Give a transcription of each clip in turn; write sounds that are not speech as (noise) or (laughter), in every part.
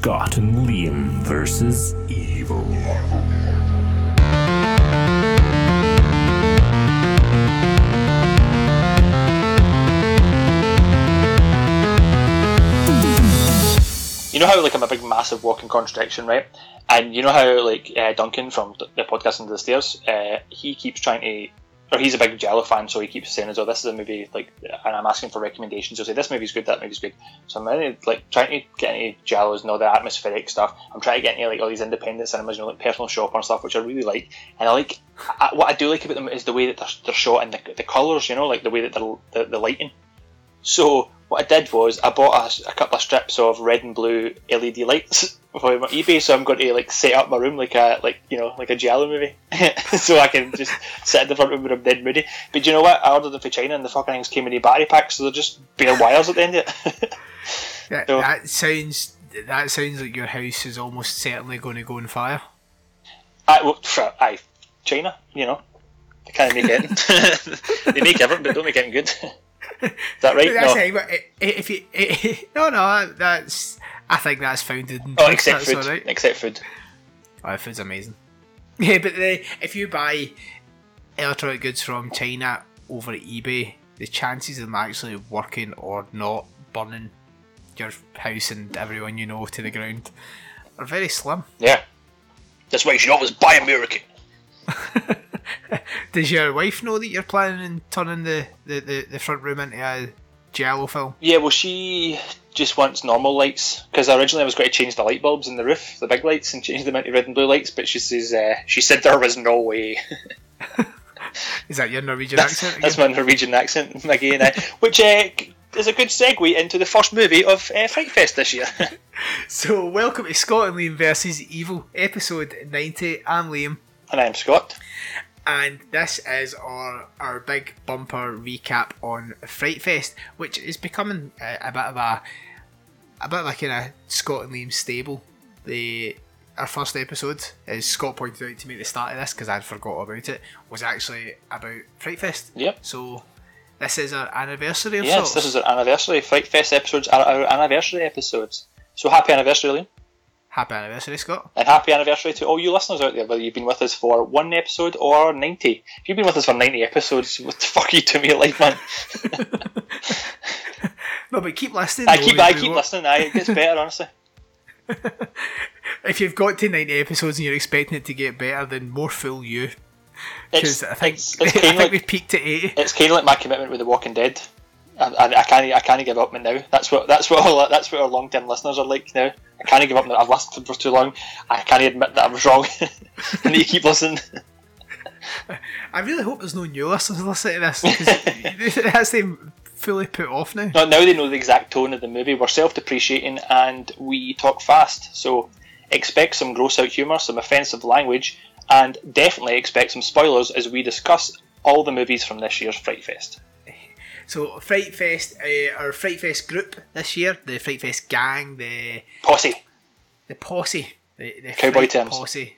Scott and Liam versus Evil. You know how like I'm a big massive walking contradiction, right? And you know how like uh, Duncan from the podcast Under the Stairs, uh, he keeps trying to, or he's a big Giallo fan, so he keeps saying as well, this is a movie like, and I'm asking for recommendations. He'll say this movie's good, that movie's good. So I'm really like trying to get into Giallos and all the atmospheric stuff. I'm trying to get into like all these independent cinemas, you know, like personal shopper and stuff, which I really like. And I like I, what I do like about them is the way that they're, they're shot and the, the colours, you know, like the way that they're the, the lighting. So what I did was I bought a, a couple of strips of red and blue LED lights (laughs) for my eBay. So I'm going to like set up my room like a like you know like a Giallo movie, (laughs) so I can just sit in the front room when I'm dead moody. But you know what? I ordered them for China, and the fucking things came in a battery pack, so they're just bare wires at the end of it. (laughs) Yeah, So- that sounds that sounds like your house is almost certainly going to go on fire. I, well, pff, aye, China, you know, they can't make it. they make everything, but don't make it good. Is that right? (laughs) That's No. it, but if you (laughs) no no that's I think that's founded in Oh, except food. right. Except food. Oh, food's amazing. (laughs) Yeah, but the, if you buy electronic goods from China over at eBay, the chances of them actually working or not burning your house and everyone you know to the ground are very slim. Yeah. That's why you should always buy American. (laughs) Does your wife know that you're planning on turning the, the, the, the front room into a giallo film? Yeah, well, she just wants normal lights because originally I was going to change the light bulbs in the roof, the big lights, and change them into red and blue lights. But she says uh, she said there was no way. (laughs) Is that your Norwegian That's, accent? that's my Norwegian accent (laughs) again, uh, which uh, is a good segue into the first movie of uh, Fright Fest this year. So, welcome to Scott and Liam versus Evil, episode 90. I'm Liam, and I'm Scott. And this is our our big bumper recap on Fright Fest, which is becoming a, a bit of a a bit of a kind of Scott and Liam stable. The our first episode, as Scott pointed out to me at the start of this, because I'd forgot about it, was actually about Fright Fest. Yep. So, this is our anniversary of Yes, sorts. this is our anniversary. Fright Fest episodes are our anniversary episodes. So happy anniversary, Liam. Happy anniversary, Scott. And happy anniversary to all you listeners out there, whether you've been with us for one episode or 90. If you've been with us for 90 episodes, what the fuck are you doing with your life, man? (laughs) No, but keep listening. I though, keep, I keep listening, aye, it gets better, honestly. (laughs) (laughs) If you've got to 90 episodes and you're expecting it to get better, then more fool you. Because I think, it's, it's I kind think of we like, peaked at 80. it's kind of like my commitment with The Walking Dead. I, I, I can't, I can't give up on now. That's what, that's what, all, that's what our long-term listeners are like now. I can't give up it. I've listened for too long. I can't admit that I was wrong. (laughs) I need to keep listening. (laughs) I really hope there's no new listeners listening to this. (laughs) it has them fully put off now. No, now they know the exact tone of the movie. We're self-depreciating and we talk fast, so expect some gross-out humour, some offensive language, and definitely expect some spoilers as we discuss all the movies from this year's Fright Fest. So, Fright Fest, uh, our Fright Fest group this year, the Fright Fest gang, the Posse. the posse, the, the Cowboy Fright terms. posse.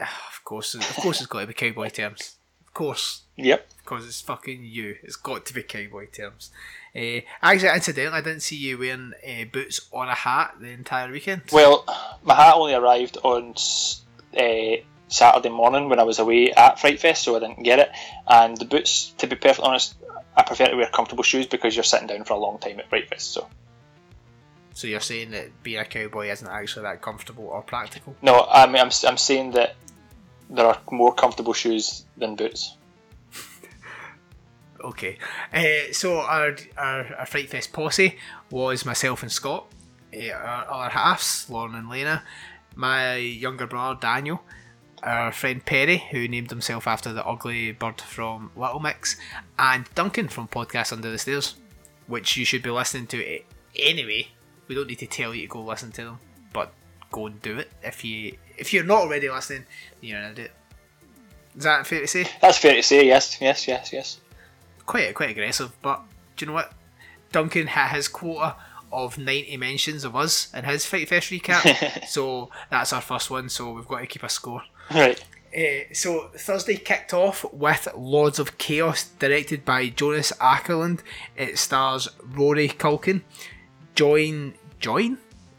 Ah, of course, of course, it's got to be cowboy terms. Of course, Yep. because it's fucking you. It's got to be cowboy terms. Uh, actually, incidentally, I didn't see you wearing uh, boots or a hat the entire weekend. Well, my hat only arrived on uh, Saturday morning when I was away at Fright Fest, so I didn't get it. And the boots, to be perfectly honest, I prefer to wear comfortable shoes because you're sitting down for a long time at Fest. So So you're saying that being a cowboy isn't actually that comfortable or practical? no, I mean I'm, I'm saying that there are more comfortable shoes than boots. (laughs) Okay. Uh, so our, our our Fright Fest posse was myself and Scott, uh, our other halves, Lauren and Lena, my younger brother Daniel, our friend Perry, who named himself after the ugly bird from Little Mix, and Duncan from Podcast Under the Stairs, which you should be listening to anyway. We don't need to tell you to go listen to them, but go and do it if you if you're not already listening. You're an idiot. Is that fair to say? That's fair to say. Yes, yes, yes, yes. quite quite aggressive. But do you know what? Duncan had his quota of ninety mentions of us in his Fright Fest recap, (laughs) so that's our first one. So we've got to keep a score. Right. Uh, so Thursday kicked off with Lords of Chaos, directed by Jonas Åkerlund. It stars Rory Culkin, Join Join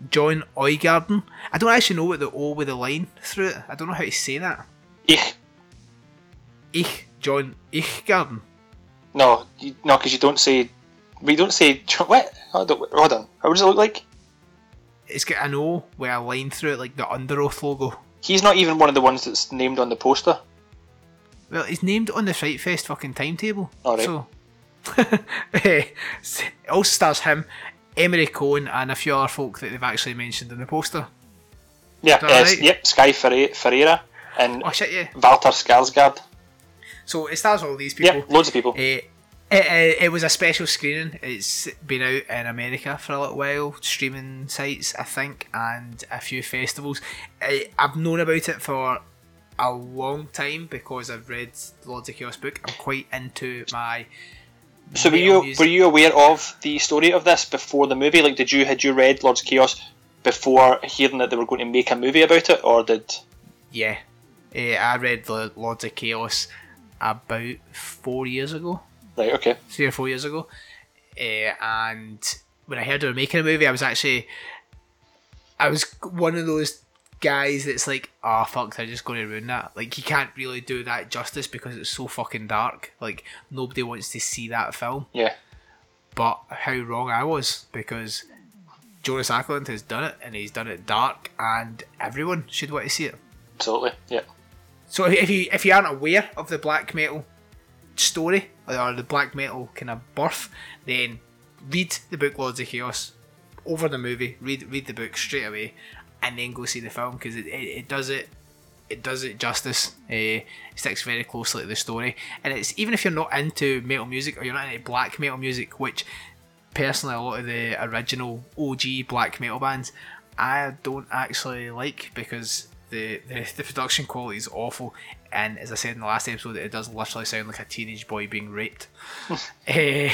Jon Øigarden. I don't actually know what the O with the line through it. I don't know how to say that. Ich. Ich, John Eichgarden. No, you, no, because you don't say. We don't say. What? Hold on. Hold on. How does it look like? It's got an O with a line through it, like the Underoath logo. He's not even one of the ones that's named on the poster. Well, he's named on the Fright Fest fucking timetable. Alright. So, (laughs) Eh, it also stars him, Emery Cohen, and a few other folk that they've actually mentioned in the poster. Yeah, uh, right? yep, Sky Ferre- Ferreira and Oh shit, yeah. Walter Skarsgård. So it stars all these people. Yep, loads of people. Eh, it, it, it was a special screening. It's been out in America for a little while, streaming sites, I think, and a few festivals. I, I've known about it for a long time because I've read Lords of Chaos book. I'm quite into my. So were you music. were you aware of the story of this before the movie? Like, did you had you read Lords of Chaos before hearing that they were going to make a movie about it, or did? Yeah, Eh, I read the Lords of Chaos about four years ago. Right. Okay. three or four years ago. Uh, and when I heard they were making a movie, I was actually, I was one of those guys that's like, oh fuck, they're just going to ruin that. Like you can't really do that justice because it's so fucking dark. Like nobody wants to see that film. Yeah. But how wrong I was because Jonas Åkerlund has done it and he's done it dark, and everyone should want to see it. Absolutely. Yeah. So if you if you aren't aware of the black metal story or the black metal kind of birth, then read the book Lords of Chaos over the movie. Read read the book straight away, and then go see the film because it, it, it does it it does it justice. Uh, it sticks very closely to the story, and it's even if you're not into metal music or you're not into black metal music, which personally a lot of the original OG black metal bands I don't actually like because the, the, the production quality is awful and as I said in the last episode it does literally sound like a teenage boy being raped. (laughs) Eh,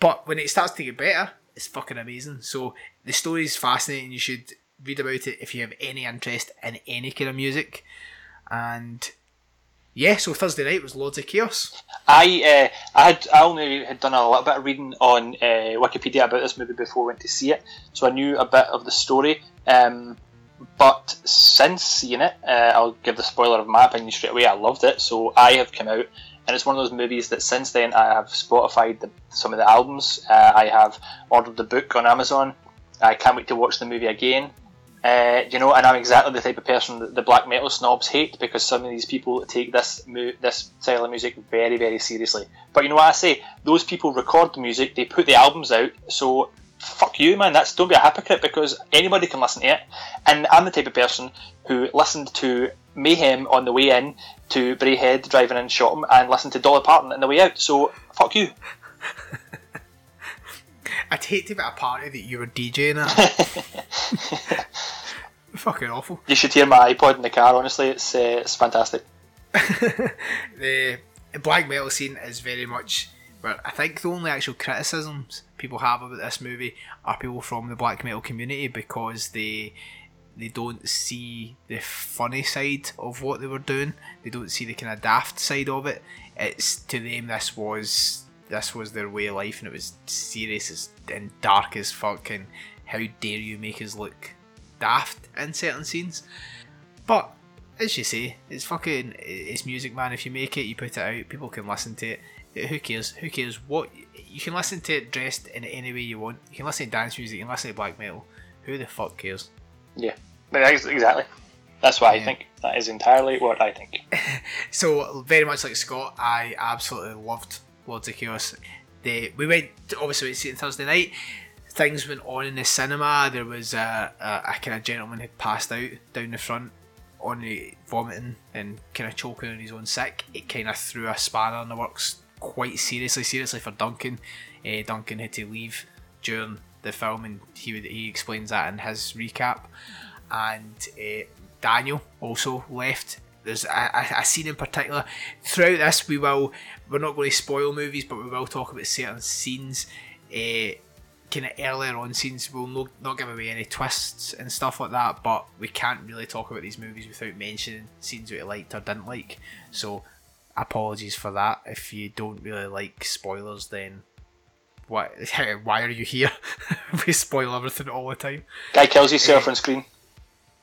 but when it starts to get better it's fucking amazing. So the story is fascinating. You should read about it if you have any interest in any kind of music. And yeah so Thursday night was loads of Chaos. I uh, I had I only had done a little bit of reading on uh, Wikipedia about this movie before I went to see it, so I knew a bit of the story. Um, but since seeing it, uh, I'll give the spoiler of my opinion straight away. I loved it, so I have come out, and it's one of those movies that since then I have Spotified the, some of the albums. Uh, I have ordered the book on Amazon. I can't wait to watch the movie again. Uh, you know, and I'm exactly the type of person that the black metal snobs hate because some of these people take this mu- this style of music very, very seriously. But you know what I say? Those people record the music, they put the albums out, so fuck you, man. That's don't be a hypocrite because anybody can listen to it. And I'm the type of person who listened to Mayhem on the way in to Braehead driving in Shotton and listened to Dolly Parton on the way out. So fuck you. (laughs) I'd hate to be at a party that you were DJing at (laughs) (laughs) fucking awful You should hear my iPod in the car. Honestly, it's uh, it's fantastic. the black metal scene is very much but I think the only actual criticisms people have about this movie are people from the black metal community because they they don't see the funny side of what they were doing. They don't see the kind of daft side of it. It's to them this was this was their way of life and it was serious as and dark as fuck and how dare you make us look daft in certain scenes. But as you say, it's fucking it's music, man. If you make it, you put it out, people can listen to it. Who cares? Who cares? What you can listen to it dressed in any way you want. You can listen to dance music. You can listen to black metal. Who the fuck cares? Yeah, exactly. That's what I think. That is entirely what I think. (laughs) So very much like Scott, I absolutely loved Lords of Chaos. The we went obviously we see it Thursday night. Things went on in the cinema. There was a, a, a kind of gentleman had passed out down the front, on the vomiting and kind of choking on his own sick. It kind of threw a spanner in the works quite seriously. Seriously for Duncan. Uh, Duncan had to leave during the film, and he would, he explains that in his recap. And uh, Daniel also left. There's a, a, scene in particular. Throughout this, we will we're not going to spoil movies, but we will talk about certain scenes. Uh, kind of earlier on scenes we'll no, not give away any twists and stuff like that but we can't really talk about these movies without mentioning scenes that we liked or didn't like so apologies for that if you don't really like spoilers then why (laughs) why are you here (laughs) we spoil everything all the time. Guy kills himself eh, on screen.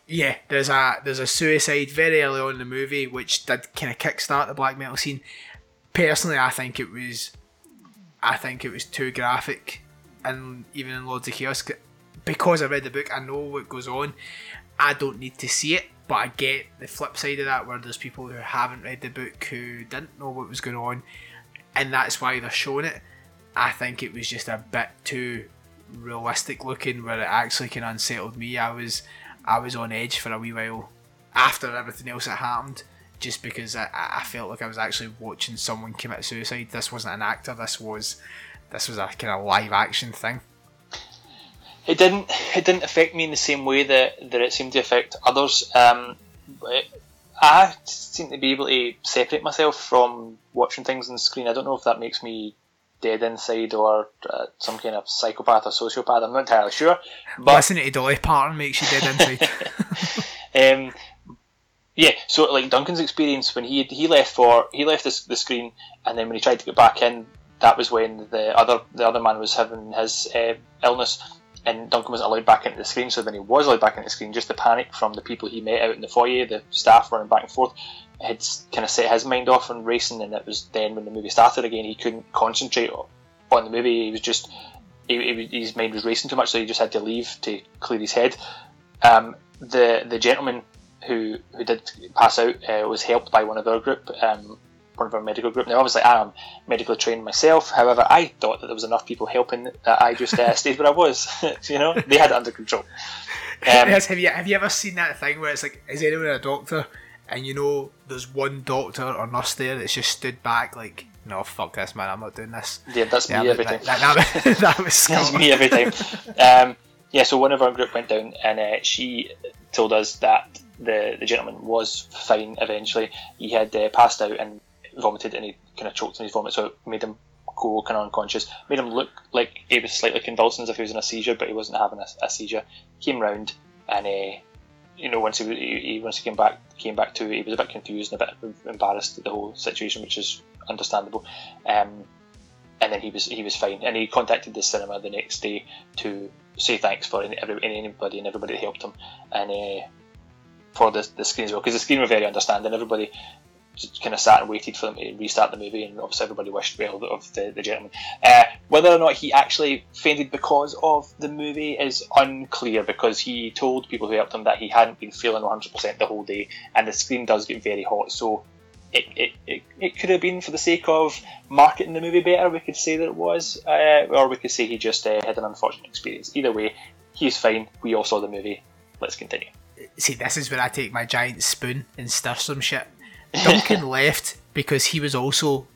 Yeah, there's a there's a suicide very early on in the movie, which did kind of kickstart the black metal scene. Personally, I think it was, I think it was too graphic, and even in Lords of Chaos, because I read the book, I know what goes on. I don't need to see it, but I get the flip side of that, where there's people who haven't read the book who didn't know what was going on, and that's why they're showing it. I think it was just a bit too realistic looking, where it actually kind of unsettled me. I was I was on edge for a wee while after everything else that happened, just because I, I felt like I was actually watching someone commit suicide. This wasn't an actor. This was this was a kind of live action thing. It didn't. It didn't affect me in the same way that, that it seemed to affect others. Um, I seem to be able to separate myself from watching things on the screen. I don't know if that makes me dead inside or uh, some kind of psychopath or sociopath. I'm not entirely sure. But listening to Dolly Parton makes you dead inside. (laughs) um, yeah, so like Duncan's experience when he he left for he left the, the screen and then when he tried to get back in, that was when the other the other man was having his uh, illness and Duncan wasn't allowed back into the screen. So when he was allowed back into the screen, just the panic from the people he met out in the foyer, the staff running back and forth, had kind of set his mind off on racing. And it was then when the movie started again, he couldn't concentrate on the movie. He was just he, he, his mind was racing too much, so he just had to leave to clear his head. Um, the the gentleman who who did pass out uh, was helped by one of our group. Um, one of our medical group. Now, obviously, I am medically trained myself. However, I thought that there was enough people helping that I just uh, stayed where I was. (laughs) you know, they had it under control. (laughs) Um, yes, have you have you ever seen that thing where it's like, is anyone a doctor? And you know, there's one doctor or nurse there that's just stood back, like, no, fuck this, man, I'm not doing this. Yeah, that's yeah, me every time. That, that, that, (laughs) that was that's me every time. Um, yeah, so one of our group went down, and uh, she told us that the the gentleman was fine eventually. He had uh, passed out and vomited and he kind of choked in his vomit, so it made him go kind of unconscious. Made him look like he was slightly convulsing as if he was in a seizure, but he wasn't having a, a seizure. Came round and uh, you know once he, he, once he came back came back to he was a bit confused and a bit embarrassed at the whole situation, which is understandable. Um, and then he was he was fine, and he contacted the cinema the next day to say thanks for any, anybody and everybody that helped him, and uh, for the, the screen as well, because the screen were very understanding. Everybody kind of sat and waited for them to restart the movie, and obviously everybody wished well of the, the gentleman. Uh, whether or not he actually fainted because of the movie is unclear because he told people who helped him that he hadn't been feeling 100% the whole day, and the screen does get very hot, so it, it, it, it could have been for the sake of marketing the movie better, we could say that it was, uh, or we could say he just uh, had an unfortunate experience. Either way, he's fine, we all saw the movie, let's continue. See, this is where I take my giant spoon and stir some shit Duncan (laughs) left because he was also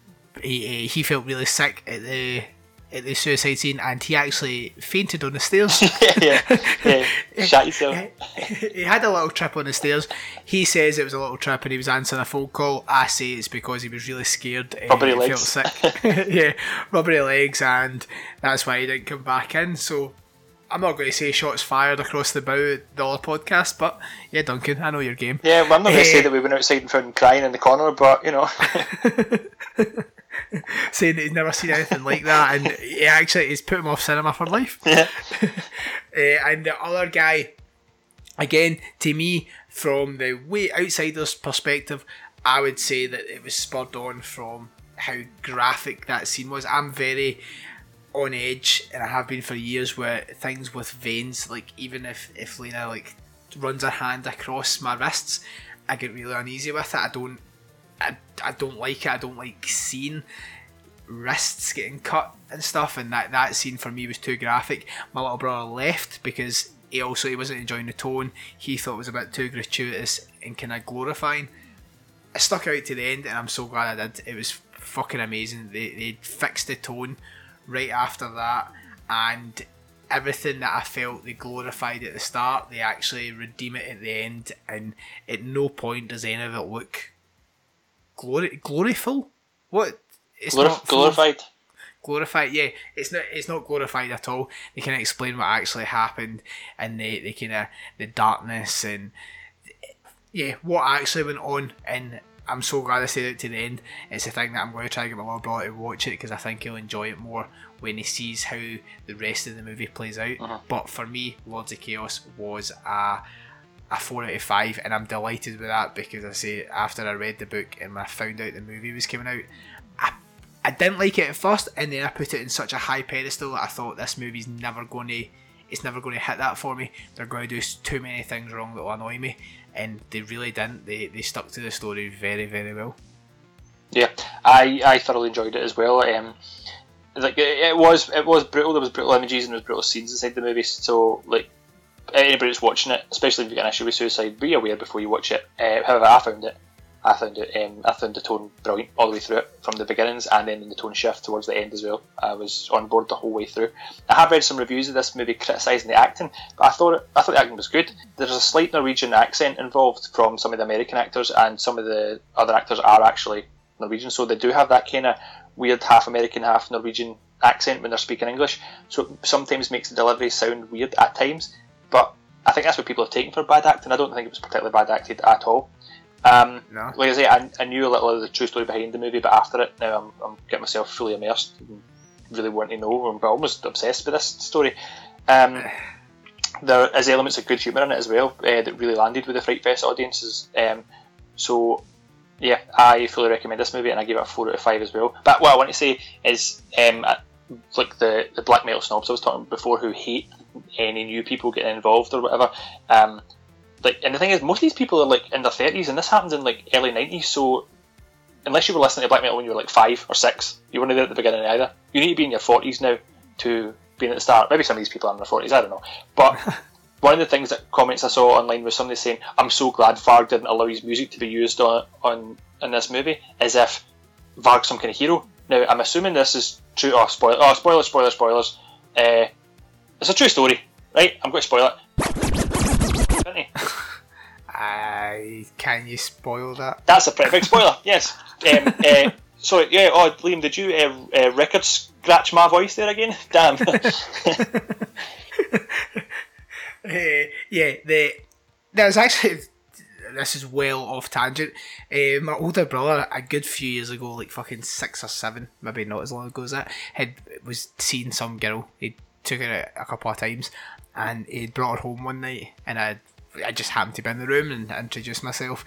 he, eh, he felt really sick at the at the suicide scene and he actually fainted on the stairs. (laughs) yeah, yeah, (laughs) shot yourself. he had a little trip on the stairs. He says it was a little trip and he was answering a phone call. I say it's because he was really scared. Rubbery legs. Felt sick. yeah, rubbery legs, and that's why he didn't come back in. So I'm not going to say shots fired across the bow Dollar podcast, but yeah, Duncan, I know your game. Yeah, well, I'm not going to say that we went outside and found him crying in the corner, but you know. (laughs) Saying that he's never seen anything like that, and he actually he's put him off cinema for life. Yeah. uh, (laughs) and the other guy, again, to me, from the way outsider's perspective, I would say that it was spurred on from how graphic that scene was. I'm very on edge, and I have been for years. Where things with veins, like even if if Lena like runs her hand across my wrists, I get really uneasy with it. I don't, I, I don't like it. I don't like seeing wrists getting cut and stuff. And that that scene for me was too graphic. My little brother left because he also he wasn't enjoying the tone. He thought it was a bit too gratuitous and kind of glorifying. I stuck out to the end, and I'm so glad I did. It was fucking amazing. They they fixed the tone right after that, and everything that I felt they glorified at the start, they actually redeem it at the end, and at no point does any of it look glory gloriful. What? It's Glorif- not glorified. Glorified, yeah. It's not. It's not glorified at all. They can explain what actually happened, and they they kind of the darkness and yeah, what actually went on in I'm so glad I stayed out to the end. It's a thing that I'm going to try and get my little brother to watch it because I think he'll enjoy it more when he sees how the rest of the movie plays out. Uh-huh. But for me, Lords of Chaos was a a four out of five, and I'm delighted with that because I say after I read the book and when I found out the movie was coming out, I, I didn't like it at first, and then I put it in such a high pedestal that I thought this movie's never going to, it's never going to hit that for me. They're going to do too many things wrong that will annoy me, and they really didn't. They they stuck to the story very very well. Yeah, I, I thoroughly enjoyed it as well. Um, like it, it was it was brutal. There was brutal images and there was brutal scenes inside the movie. So like anybody that's watching it, especially if you get an issue with suicide, be aware before you watch it. Uh, however, I found it. I found it. Um, I found the tone brilliant all the way through it, from the beginnings and then the tone shift towards the end as well. I was on board the whole way through. I have read some reviews of this movie criticising the acting, but I thought I thought the acting was good. There's a slight Norwegian accent involved from some of the American actors, and some of the other actors are actually Norwegian, so they do have that kind of weird half American, half Norwegian accent when they're speaking English. So it sometimes makes the delivery sound weird at times, but I think that's what people have taken for bad acting. I don't think it was particularly bad acted at all. Um, No. Like I say, I, I knew a little of the true story behind the movie, but after it, now I'm, I'm getting myself fully immersed. and Really wanting to know. I'm almost obsessed with this story. Um, (sighs) there is elements of good humour in it as well uh, that really landed with the Fright Fest audiences. Um, so yeah, I fully recommend this movie, and I give it a four out of five as well. But what I want to say is, um, like the the black metal snobs I was talking before, who hate any new people getting involved or whatever. Um, like, and the thing is, most of these people are like in their thirties, and this happens in like early nineties. So, unless you were listening to black metal when you were like five or six, you weren't there at the beginning either. You need to be in your forties now to be in at the start. Maybe some of these people are in their forties. I don't know, but. (laughs) One of the things that comments I saw online was somebody saying, "I'm so glad Varg didn't allow his music to be used on on in this movie, as if Varg's some kind of hero." Now, I'm assuming this is true. Oh, spoiler! Oh, spoilers! Spoilers! Spoilers! Uh, it's a true story, right? I'm going to spoil it. (laughs) I can you spoil that? That's a pretty big spoiler. (laughs) Yes. Um, uh, so yeah. Oh, Liam, did you uh, uh, record scratch my voice there again? (laughs) Damn. Uh, yeah, the there's actually this is well off tangent. Uh, my older brother, a good few years ago, like fucking six or seven, maybe not as long ago as that, had was seeing some girl. He took her out a couple of times, and he brought her home one night, and I I just happened to be in the room and introduced myself,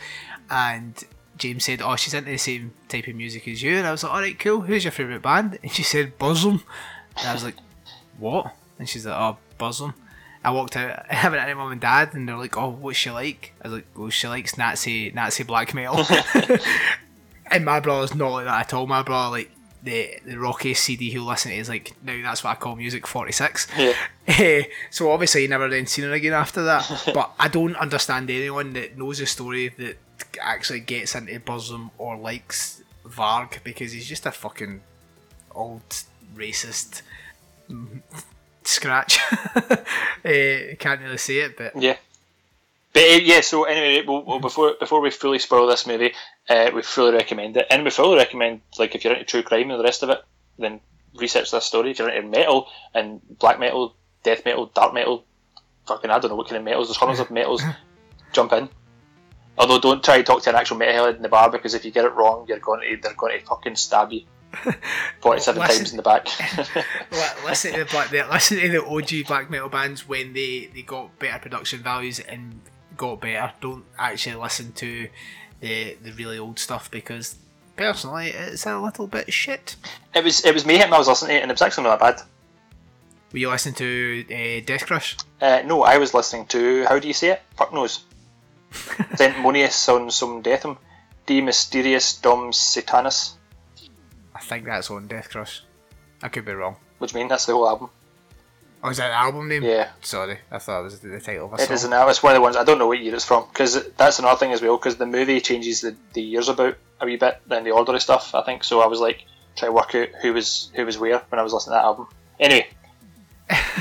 and. James said, "Oh, she's into the same type of music as you," and I was like, "All right, cool. Who's your favourite band?" (laughs) And she said, "Burzum," and I was like, "What?" And she's like, "Oh, Burzum." I walked out, (laughs) I haven't any mum and dad, and they're like, "Oh, what's she like?" I was like, "Well, she likes Nazi Nazi black metal." (laughs) and my brother's not like that at all. My brother, like the the rockiest CD he'll listen to is like now that's what I call music forty six. Yeah. (laughs) so obviously, he never then seen her again after that. (laughs) but I don't understand anyone that knows the story that actually gets into Burzum or likes Varg because he's just a fucking old racist scratch. uh, (laughs) can't really say it, but Yeah. But uh, yeah, so anyway, well, well, before before we fully spoil this movie, uh, we fully recommend it, and we fully recommend like if you're into true crime and the rest of it, then research this story. If you're into metal and black metal, death metal, dark metal, fucking I don't know what kind of metals. There's hundreds of (laughs) metals. Jump in. Although don't try to talk to an actual metalhead in the bar because if you get it wrong, you're going to they're going to fucking stab you (laughs) forty-seven Listen- times in the back. (laughs) Li- listen to the black, the, listen to the OG black metal bands when they, they got better production values and got better. Don't actually listen to the the really old stuff because personally it's a little bit shit. it was it was mayhem. I was listening to it, and it was actually not that bad. Were you listening to uh, Death Crush? Uh, no, I was listening to how do you say it? Fuck knows. (laughs) Zentmonius on some deathum. De Mysteriis Dom Sathanas. I think that's on Death Crush. I could be wrong. What do you mean? That's the whole album. Oh, is that the album name? Yeah. Sorry, I thought it was the, title of a It song. is an album. It's one of the ones I don't know what year it's from because that's another thing as well. Because the movie changes the, the years about a wee bit and the order of stuff. I think so. I was like trying to work out who was who was where when I was listening to that album. Anyway,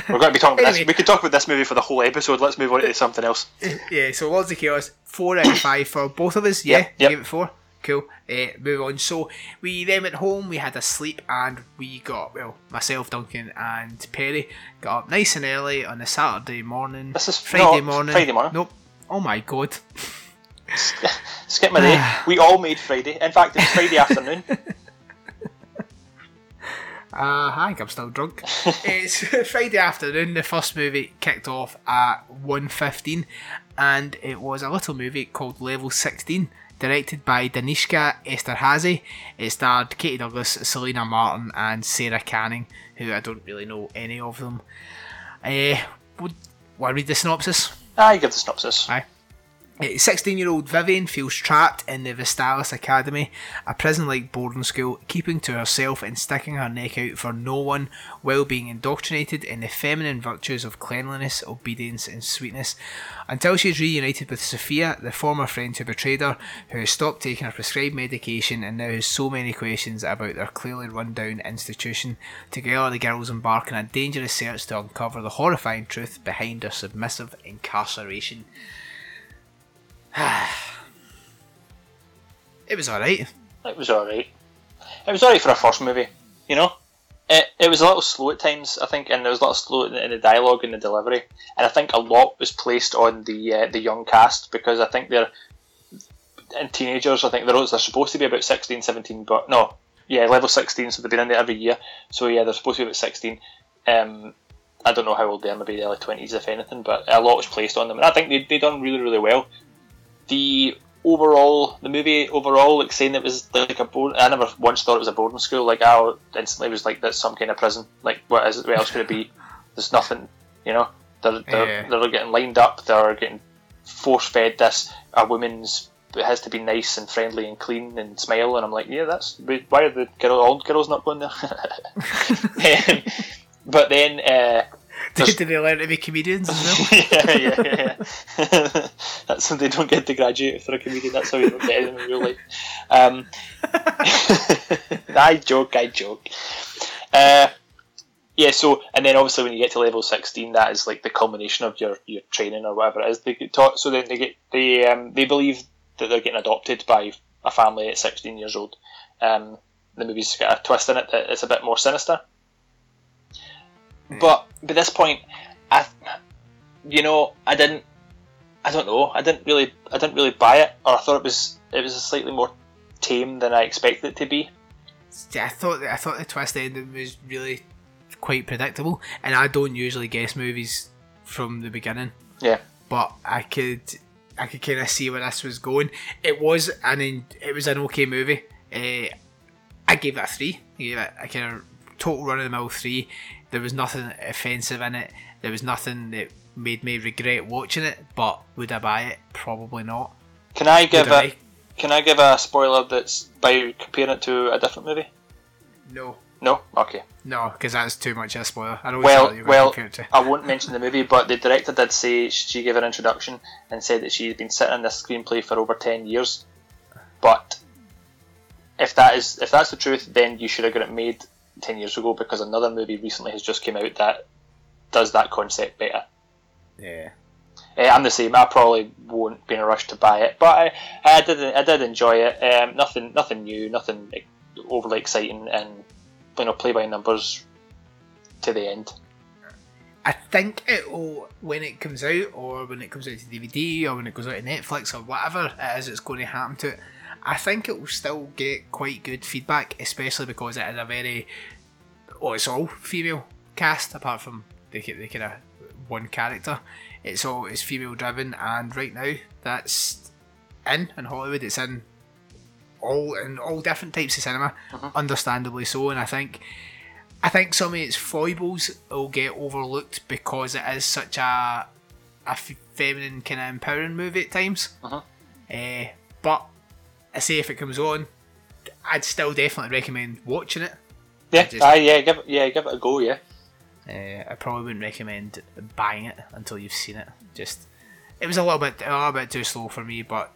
we're going to be talking about Anyway. this. We could talk about this movie for the whole episode. Let's move on to something else. (laughs) yeah, so Lords of Chaos, four out of five for both of us. Yeah, Yep, yep. gave it four. Cool. Uh, move on. So we then went home. We had a sleep, and we got well, myself, Duncan, and Perry got up nice and early on a Saturday morning. This is- Friday morning. Friday morning. Nope. Oh my god. Skip my day. (sighs) We all made Friday. In fact, it's Friday (laughs) afternoon. Uh, hi, I'm still drunk. it's (laughs) Friday afternoon. The first movie kicked off at 1.15 and it was a little movie called Level 16, directed by Danishka Esterhazy. It starred Katie Douglas, Celina Martin, and Sarah Canning, who I don't really know any of them. Uh, would, want to read the synopsis? I give the synopsis. Aye. Eh, 16 year old Vivian feels trapped in the Vestalis Academy, a prison like boarding school, keeping to herself and sticking her neck out for no one while being indoctrinated in the feminine virtues of cleanliness, obedience, and sweetness. Until she is reunited with Sophia, the former friend who betrayed her, who has stopped taking her prescribed medication and now has so many questions about their clearly run down institution. Together, the girls embark on a dangerous search to uncover the horrifying truth behind their submissive incarceration. (sighs) it was alright. It was alright. It was alright for a first movie, you know? It, it was a little slow at times, I think, and there was a little slow in, in the dialogue and the delivery. And I think a lot was placed on the uh, the young cast because I think they're and teenagers. I think they're, they're supposed to be about 16, 17, but no, yeah, level 16, so they've been in there every year. So yeah, they're supposed to be about 16. Um, I don't know how old they are, maybe the early 20s if anything, but a lot was placed on them. And I think they, they done really, really well. The overall, the movie overall, like saying it was like a board. I never once thought it was a boarding school. Like I instantly was like, that's some kind of prison. Like what is it? What else could it be? (laughs) There's nothing. You know, they're they're, Yeah. they're getting lined up. They're getting force fed this. A woman's it has to be nice and friendly and clean and smile. And I'm like, yeah, that's why are the girl, all girls not going there? (laughs) (laughs) Um, but then. Uh, Did, (laughs) did they learn to be comedians as well? (laughs) yeah, yeah, yeah. (laughs) That's they don't get to graduate if they're a comedian. That's how you don't get them in real life. Um, I joke, I joke. Uh, yeah, so and then obviously when you get to level sixteen, that is like the culmination of your, your training or whatever it is. They get taught, so then they get they um, they believe that they're getting adopted by a family at sixteen years old. Um, the movie's got a twist in it that it's a bit more sinister. But by this point, I, you know, I didn't, I don't know, I didn't really, I didn't really buy it, or I thought it was, it was slightly more tame than I expected it to be. I thought I thought the twist ending was really quite predictable, and I don't usually guess movies from the beginning. Yeah, but I could I could kind of see where this was going. It was an it was an okay movie. Uh, I gave it a three. I gave it a kind of total run of the mill three. There was nothing offensive in it. There was nothing that made me regret watching it. But would I buy it? Probably not. can I give Would I? it? Can I give a spoiler that's by comparing it to a different movie? No. No, okay. No, because that's too much of a spoiler. I know Well, well, compare it to. I won't mention the movie, but the director did say she gave an introduction and said that she's been sitting on this screenplay for over ten years. But if that is if that's the truth, then you should have got it made ten years ago because another movie recently has just came out that does that concept better. Yeah. Uh, I'm the same. I probably won't be in a rush to buy it, but I, I did I did enjoy it. Um, nothing nothing new, nothing overly exciting, and you know play by numbers to the end. I think it will when it comes out, or when it comes out to DVD, or when it goes out to Netflix, or whatever it is that's going to happen to it. I think it will still get quite good feedback, especially because it is a very, well, it's all female cast apart from the, the kind of one character. It's all it's female driven, and right now that's in in Hollywood. It's in all in all different types of cinema, understandably so. And I think I think some of its foibles will get overlooked because it is such a a feminine kind of empowering movie at times. Uh-huh. Eh, but I say if it comes on, I'd still definitely recommend watching it. Yeah, Just- aye, yeah, give it, yeah, give it a go. Yeah, Uh, I probably wouldn't recommend buying it until you've seen it. Just it was a little bit a little bit too slow for me, but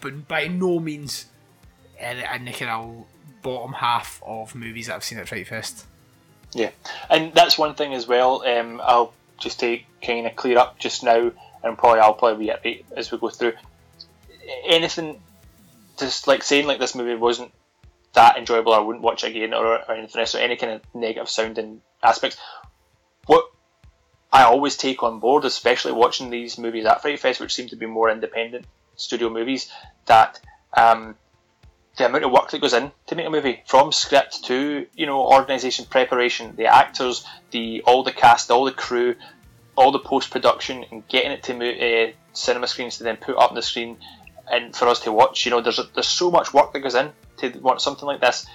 but by no means in, in the kind of bottom half of movies that I've seen at Fright Fest. yeah, and that's one thing as well. Um, I'll just take kind of clear up just now, and probably I'll probably reiterate as we go through. Anything, just like saying like this movie wasn't that enjoyable, I wouldn't watch it again, or, or anything else, or any kind of negative sounding aspects. What I always take on board, especially watching these movies at Fright Fest, which seem to be more independent, studio movies that um, the amount of work that goes in to make a movie, from script to you know organisation, preparation, the actors, the all the cast, all the crew, all the post production, and getting it to uh, cinema screens to then put up on the screen and for us to watch. You know, there's there's so much work that goes in to want something like this.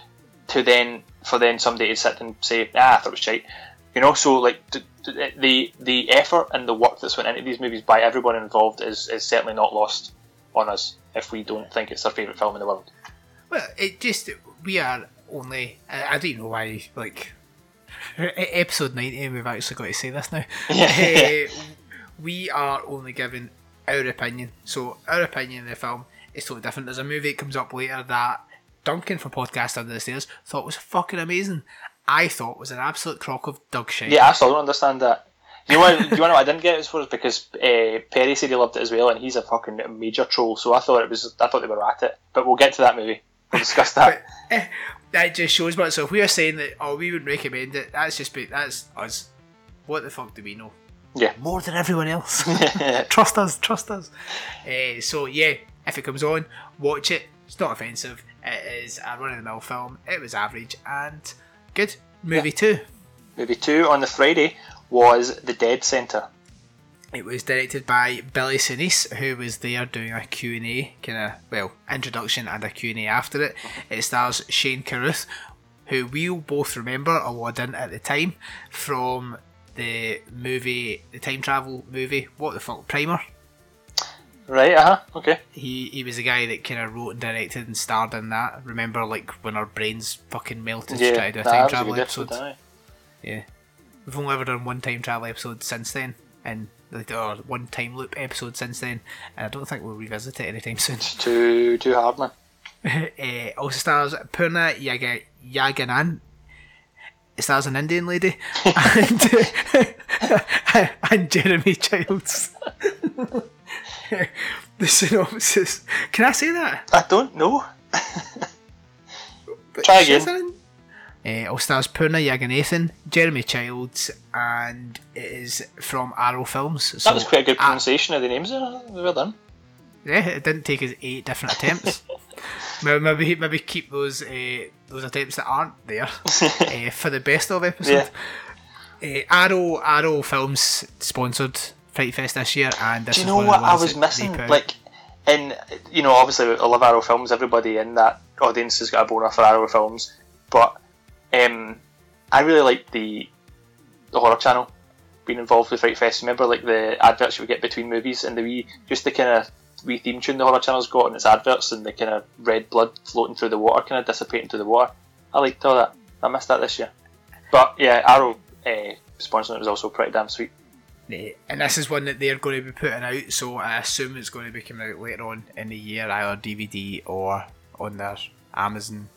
To then for then somebody to sit and say, ah, I thought it was shite. You know, so like the the effort and the work that's went into these movies by everyone involved is, is certainly not lost on us if we don't think it's our favourite film in the world. Well, it just we are only. I, I don't know why. Like (laughs) episode ninety, we've actually got to say this now. (laughs) Yeah. uh, we are only giving our opinion. So our opinion of the film is totally different. There's a movie that comes up later that Duncan from Podcast Under the Stairs thought was fucking amazing. I thought was an absolute crock of dog shit. Yeah, I still don't understand that. You know what? you want to know what I didn't get it for? Because uh, Perry said he loved it as well, and he's a fucking major troll. So I thought it was. I thought they were at it. But we'll get to that movie. We'll discuss that. (laughs) But, eh, that just shows what. So if we are saying that, oh, we would recommend it. That's just be, that's us. What the fuck do we know? Yeah. More than everyone else. (laughs) (laughs) trust us. Trust us. Uh, so yeah, if it comes on, watch it. It's not offensive. It is a run of the mill film. It was average and good. Movie Yeah. two. Movie two on the Friday was The Dead Centre. It was directed by Billy Senese, who was there doing a Q&A, kind of, well, introduction and a Q&A after it. It stars Shane Carruth, who we'll both remember, although I didn't at the time, from the movie, the time travel movie, what the fuck, Primer? Right, uh huh. Okay. He, he was the guy that kind of wrote and directed and starred in that. Remember, like, when our brains fucking melted to try to do a time travel episode? Yeah. We've only ever done one time travel episode since then, and like, or one time loop episode since then, and I don't think we'll revisit it anytime (laughs) soon. Too too hard, man. (laughs) uh, also stars Poorna Yaga, Yaganan. It stars an Indian lady and, (laughs) and Jeremy Childs. (laughs) the synopsis. Can I say that? I don't know. Try again. in- Uh, all stars Poorna Yaganathan, Jeremy Childs, and it is from Arrow Films. So That was quite a good pronunciation of the names there. Well done. Yeah, it didn't take us eight different attempts. (laughs) maybe, maybe maybe keep those uh, those attempts that aren't there (laughs) uh, for the best of episode. Uh, Arrow Arrow Films sponsored Fright Fest this year, and this Do you know what I was missing? Like, in you know, obviously I love Arrow films. Everybody in that audience has got a boner for Arrow films, but um, I really like the the horror channel being involved with Fright Fest. Remember, like the adverts you would get between movies and the wee just the kind of wee theme tune the horror channel's got in its adverts and the kind of red blood floating through the water, kind of dissipating through the water. I liked all that. I missed that this year. But yeah, Arrow uh, sponsoring it was also pretty damn sweet. Uh, and this is one that they're going to be putting out, so I assume it's going to be coming out later on in the year, either DVD or on their Amazon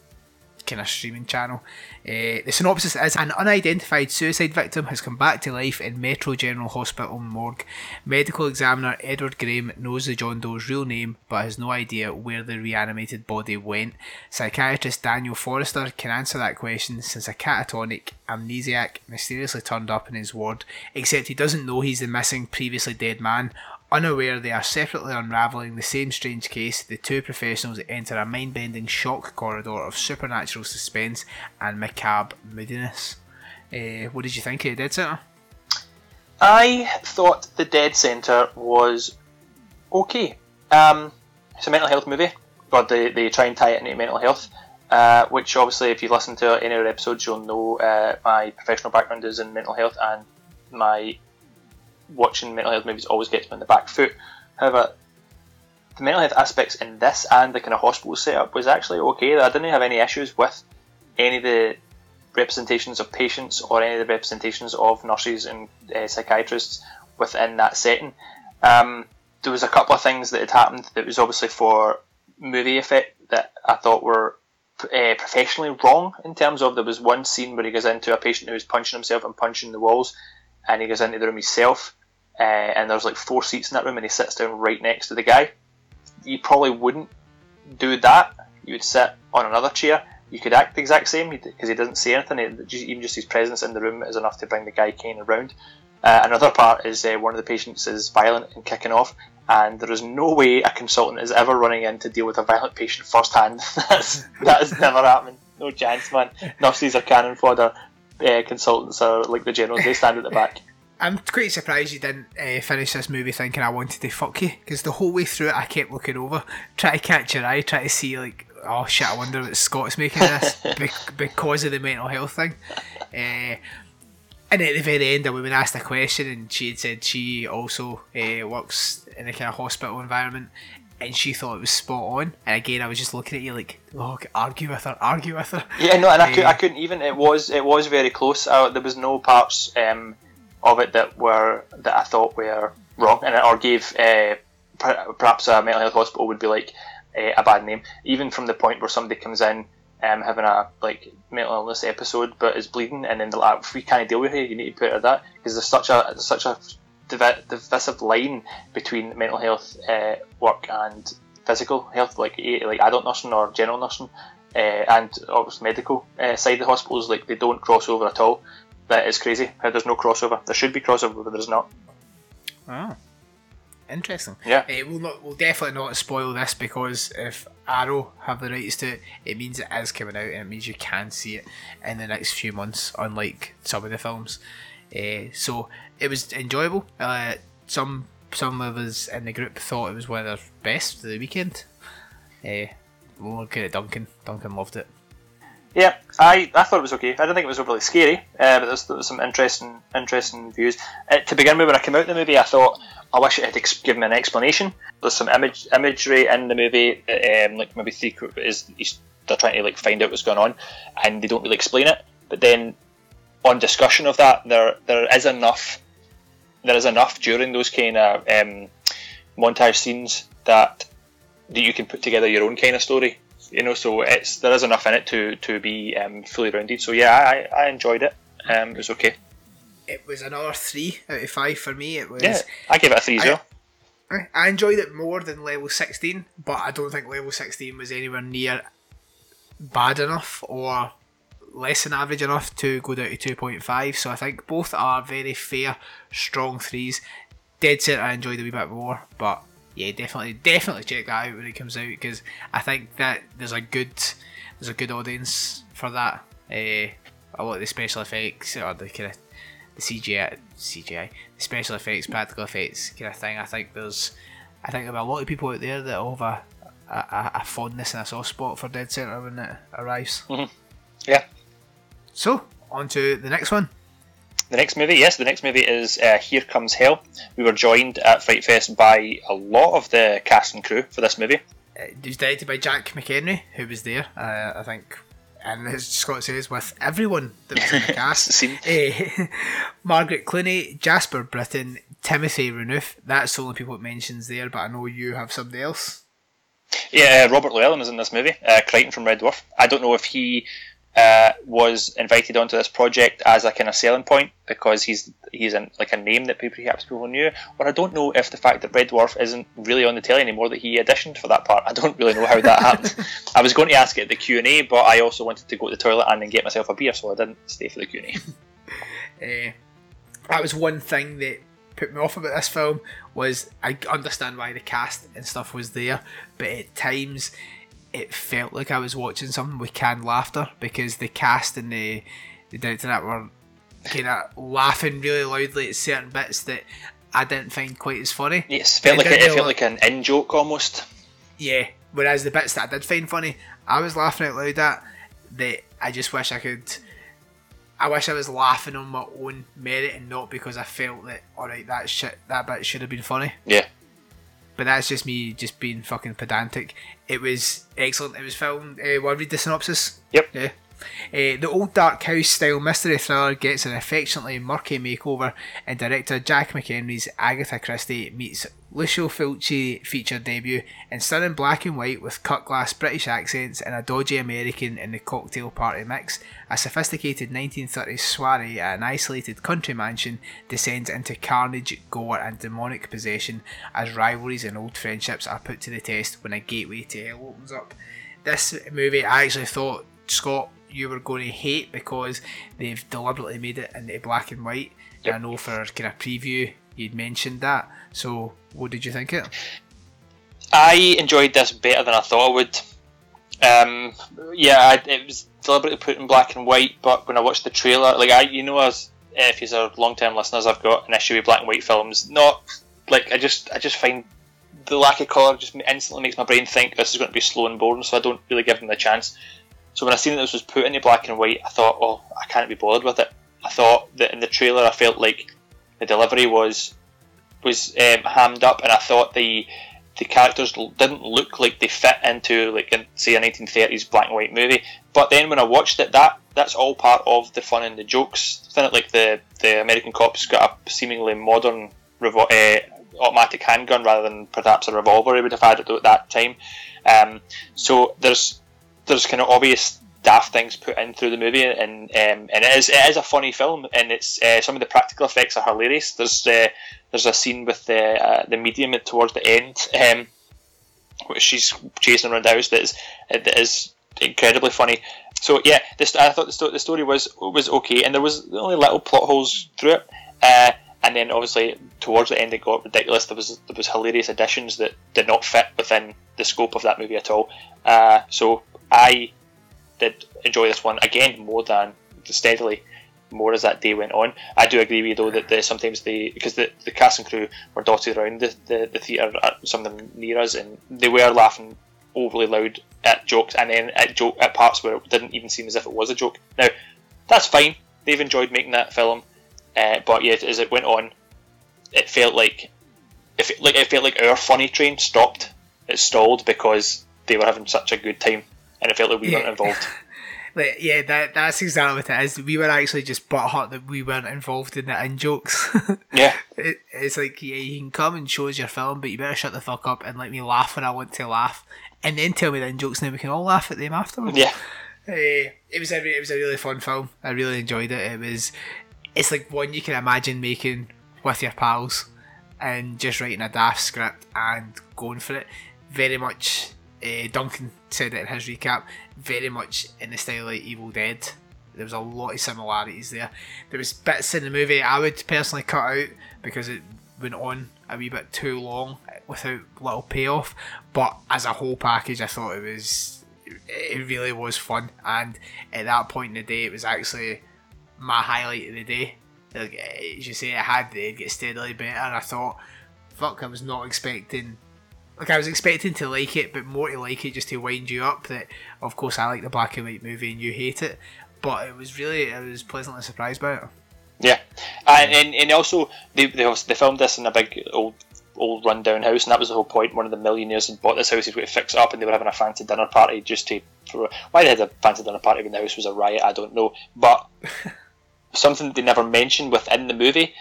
kind of streaming channel. Uh, the synopsis is an unidentified suicide victim has come back to life in Metro General Hospital morgue. Medical examiner Edward Graham knows the John Doe's real name but has no idea where the reanimated body went. Psychiatrist Daniel Forrester can answer that question since a catatonic amnesiac mysteriously turned up in his ward, except he doesn't know he's the missing previously dead man. Unaware they are separately unravelling the same strange case, the two professionals enter a mind bending shock corridor of supernatural suspense and macabre moodiness. Uh, what did you think of Dead Centre? I thought the Dead Centre was okay. Um, it's a mental health movie, but they, they try and tie it into mental health. Uh, which obviously, if you listen to any of our episodes, you'll know uh, my professional background is in mental health, and my watching mental health movies always gets me on the back foot. However, the mental health aspects in this and the kind of hospital setup was actually okay. I didn't have any issues with any of the representations of patients or any of the representations of nurses and uh, psychiatrists within that setting. Um, there was a couple of things that had happened that was obviously for movie effect that I thought were uh, professionally wrong in terms of there was one scene where he goes into a patient who was punching himself and punching the walls and he goes into the room himself uh, and there's like four seats in that room and he sits down right next to the guy. You probably wouldn't do that. You would sit on another chair. You could act the exact same because he doesn't say anything. Even just his presence in the room is enough to bring the guy kind around. Uh, another part is uh, one of the patients is violent and kicking off, and there is no way a consultant is ever running in to deal with a violent patient firsthand. (laughs) That's that is never happening. No chance, man. Nurses are cannon fodder. Uh, consultants are like the generals; they stand at the (laughs) back. I'm quite surprised you didn't uh, finish this movie thinking I wanted to fuck you because the whole way through it I kept looking over, trying to catch your eye, trying to see like, oh shit, I wonder what Scott's making this (laughs) bec- because of the mental health thing. Uh, and at the very end, would been asked a question, and she had said she also uh, works in a kind of hospital environment, and she thought it was spot on. And again, I was just looking at you like, look, argue with her, argue with her. Yeah, no, and I, could, Uh, I couldn't even. It was it was very close. Uh, there was no parts um, of it that were that I thought were wrong, and or gave uh, perhaps a mental health hospital would be like uh, a bad name. Even from the point where somebody comes in um, having a like mental illness episode but is bleeding, and then they're like, "If we can't deal with you, you need to put it at that," because there's such a there's such a divi- divisive line between mental health uh, work and physical health, like eh, like adult nursing or general nursing, uh, and obviously medical uh, side of the hospitals, like they don't cross over at all. That is crazy. How there's no crossover. There should be crossover, but there's not. Oh, interesting. Yeah. Uh, we'll not. We'll definitely not spoil this because if Arrow have the rights to it, it means it is coming out and it means you can see it in the next few months, unlike some of the films. Uh, so it was enjoyable. Uh, some some of us in the group thought it was one of their best for the weekend. Uh, we'll look at Duncan. Duncan loved it. Yeah, I, I thought it was okay. I didn't think it was overly scary, uh, but there was some interesting interesting views. Uh, to begin with, when I came out of the movie, I thought I wish it had ex- given an explanation. There's some image imagery in the movie, um, like maybe three is- they're trying to like find out what's going on, and they don't really explain it. But then, on discussion of that, there there is enough there is enough during those kind of um, montage scenes that that you can put together your own kind of story. You know, so it's there is enough in it to to be um, fully rounded. So yeah, I, I enjoyed it. Um, it was okay. It was another three out of five for me. It was. Yeah, I gave it a three as I- well. I- I enjoyed it more than level 16, but I don't think level 16 was anywhere near bad enough or less than average enough to go down to 2.5. So I think both are very fair, strong threes. Dead Center, I enjoyed a wee bit more, but yeah, definitely, definitely check that out when it comes out because I think that there's a good, there's a good audience for that. Uh, a lot of the special effects or the kind of the CGI, CGI, the special effects, practical effects kind of thing. I think there's, I think there a lot of people out there that have a, a, a fondness and a soft spot for Dead Center when it arrives. Yeah. So on to the next one. The next movie, yes, the next movie is uh, Here Comes Hell. We were joined at Fright Fest by a lot of the cast and crew for this movie. Uh, It was directed by Jack McHenry, who was there. Uh, I think, and as Scott says, with everyone that was in the (laughs) cast. Eh, (laughs) Margaret Clooney, Jasper Britton, Timothy Renouf. That's the only people it mentions there, but I know you have somebody else. Yeah, uh, Robert Llewellyn is in this movie. Uh, Kryten from Red Dwarf. I don't know if he uh, was invited onto this project as a kind of selling point because he's he's in, like a name that people perhaps people knew, or I don't know if the fact that Red Dwarf isn't really on the telly anymore that he auditioned for that part. I don't really know how that (laughs) happened. I was going to ask it at the Q and A, but I also wanted to go to the toilet and then get myself a beer, so I didn't stay for the Q and A. Uh, (laughs) that was one thing that put me off about this film was I understand why the cast and stuff was there, but at times it felt like I was watching something with canned laughter because the cast and the the director that were kind of laughing really loudly at certain bits that I didn't find quite as funny. Yes, felt It like a, it felt like- like an in joke almost. Yeah. Whereas the bits that I did find funny, I was laughing out loud at. That I just wish I could. I wish I was laughing on my own merit and not because I felt that all right that shit that bit should have been funny. Yeah. But that's just me just being fucking pedantic. It was excellent. It was filmed. Uh, will I read the synopsis? Yep. Yeah. Uh, the old dark house style mystery thriller gets an affectionately murky makeover, and director Jack McHenry's Agatha Christie meets Lucio Fulci feature debut in stunning black and white with cut glass British accents and a dodgy American in the cocktail party mix. A sophisticated 1930s soiree at an isolated country mansion descends into carnage, gore, and demonic possession as rivalries and old friendships are put to the test when a gateway to hell opens up. This movie, I actually thought, Scott, you were going to hate because they've deliberately made it into black and white. Yep. I know for kind of preview you'd mentioned that. So, what did you think of it? I enjoyed this better than I thought I would. Um, yeah, I, it was deliberately put in black and white, but when I watched the trailer, like I, you know, as if you're long-term listeners, I've got an issue with black and white films. Not like I just, I just find the lack of colour just instantly makes my brain think this is going to be slow and boring, so I don't really give them the chance. So when I seen that this was put into black and white, I thought, oh, I can't be bothered with it. I thought that in the trailer, I felt like the delivery was was um, hammed up, and I thought the the characters didn't look like they fit into like in, say a 1930s black and white movie. But then when I watched it, that that's all part of the fun and the jokes. Isn't it? Like the the American cops got a seemingly modern uh, automatic handgun rather than perhaps a revolver he would have had at that time. Um, so there's there's kind of obvious daft things put in through the movie, and um, and it is it is a funny film, and it's uh, some of the practical effects are hilarious. There's uh, there's a scene with the uh, the medium towards the end, um, which she's chasing around the house that is that is incredibly funny. So yeah, this I thought the, sto- the story was was okay, and there was only little plot holes through it. Uh, and then obviously towards the end it got ridiculous. There was there was hilarious additions that did not fit within the scope of that movie at all. Uh, so I did enjoy this one again more than steadily more as that day went on. I do agree with you though that the, sometimes they because the, the cast and crew were dotted around the, the, the theatre, at some of them near us, and they were laughing overly loud at jokes, and then at joke at parts where it didn't even seem as if it was a joke. Now that's fine. They've enjoyed making that film, uh, but yet as it went on, it felt like if it, like it felt like our funny train stopped. It stalled because they were having such a good time, and it felt like we Yeah. weren't involved. (laughs) Like, yeah, that that's exactly what it is. We were actually just butthurt that we weren't involved in the in jokes. (laughs) yeah, it, it's like, yeah, you can come and show us your film, but you better shut the fuck up and let me laugh when I want to laugh, and then tell me the in jokes, and then we can all laugh at them afterwards. yeah. Uh, it was a re- it was a really fun film. I really enjoyed it. It was it's like one you can imagine making with your pals and just writing a daft script and going for it. Very much. Uh, Duncan said it in his recap. Very much in the style of Evil Dead. There was a lot of similarities there. There was bits in the movie I would personally cut out because it went on a wee bit too long without little payoff. But as a whole package, I thought it was it really was fun. And at that point in the day, it was actually my highlight of the day. Like, as you say, it had to get steadily better. And I thought, fuck, I was not expecting. Like I was expecting to like it, but more to like it just to wind you up. That of course I like the black and white movie and you hate it, but it was really I was pleasantly surprised by it. Yeah, uh, and, and and also they they, they filmed this in a big old old rundown house, and that was the whole point. One of the millionaires had bought this house, he's going to fix it up, and they were having a fancy dinner party just to. For, why they had a fancy dinner party when the house was a riot, I don't know. But (laughs) something they never mentioned within the movie,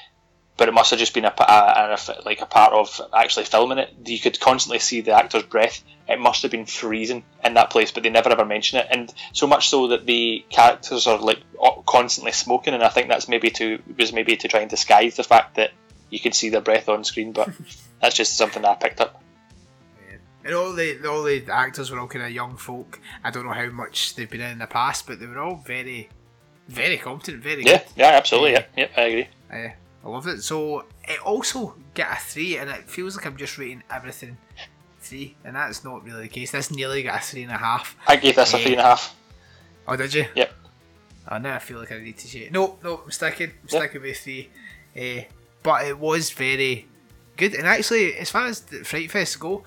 but it must have just been a, a, a like a part of actually filming it. You could constantly see the actor's breath. It must have been freezing in that place, but they never ever mention it, and so much so that the characters are like constantly smoking, and I think that's maybe to was maybe to try and disguise the fact that you could see their breath on screen, but (laughs) that's just something that I picked up. And all the all the actors were all kind of young folk. I don't know how much they've been in, in the past, but they were all very, very competent, very Yeah, good. yeah, absolutely, yeah, yeah, I agree. Uh, I love it. So it also get a three, and it feels like I'm just rating everything three, and that's not really the case. This nearly got a three and a half. I gave this a Eh. three and a half. Oh, did you? Yep. Oh, now I feel like I need to say No, no, I'm sticking. I'm Yep. sticking with three. Uh, but it was very good, and actually, as far as the Fright Fest go,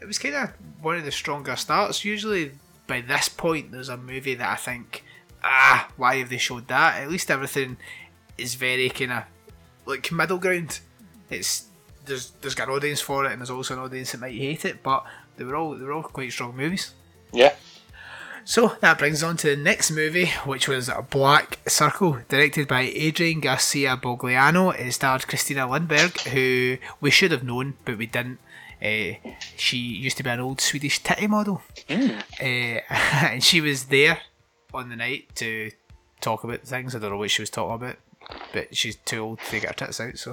it was kind of one of the stronger starts. Usually, by this point, there's a movie that I think, ah, why have they showed that? At least everything is very kind of like middle ground. It's there's there's got an audience for it, and there's also an audience that might hate it, but they were all they were all quite strong movies. Yeah, So that brings us on to the next movie, which was Black Circle, directed by Adrian Garcia Bogliano. It starred Christina Lindberg, who we should have known, but we didn't. Uh, she used to be an old Swedish titty model, uh, (laughs) and she was there on the night to talk about things. I don't know what she was talking about, but she's too old to get her tits out. So,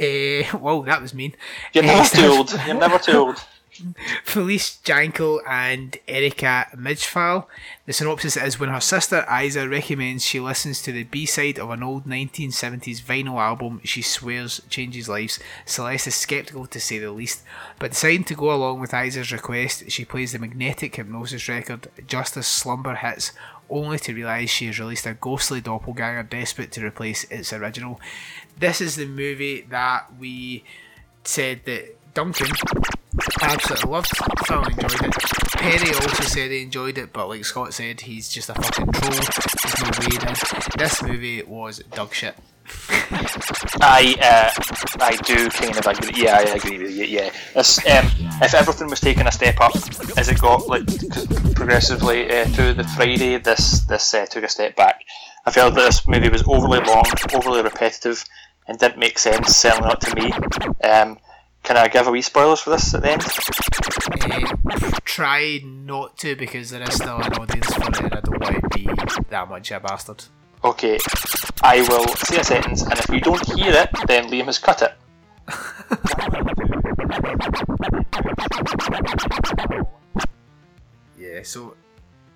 uh, (laughs) whoa, that was mean. you're Eh, never too old. You're never too old. (laughs) (laughs) Felice Jankell and Erika Midfjäll. The synopsis is when her sister Isa recommends she listens to the B side of an old 1970s vinyl album she swears changes lives, Celeste is skeptical to say the least, but deciding to go along with Isa's request, she plays the magnetic hypnosis record just as slumber hits, only to realise she has released a ghostly doppelganger desperate to replace its original. This is the movie that we said that Duncan absolutely loved, thoroughly enjoyed it. Perry also said he enjoyed it, but like Scott said, he's just a fucking troll. There's no way. This movie was dog shit. I uh, I do kind of agree. Yeah, I agree with you. Yeah, um, if everything was taking a step up as it got like progressively uh, through the Friday, this this uh, took a step back. I felt that this movie was overly long, overly repetitive, and didn't make sense. Certainly not to me. Um, can I give a wee spoilers for this at the end? Uh, try not to because there is still an audience for it, and I don't want to be that much of a bastard. Okay, I will say a sentence, and if you don't hear it, then Liam has cut it. (laughs) Yeah, so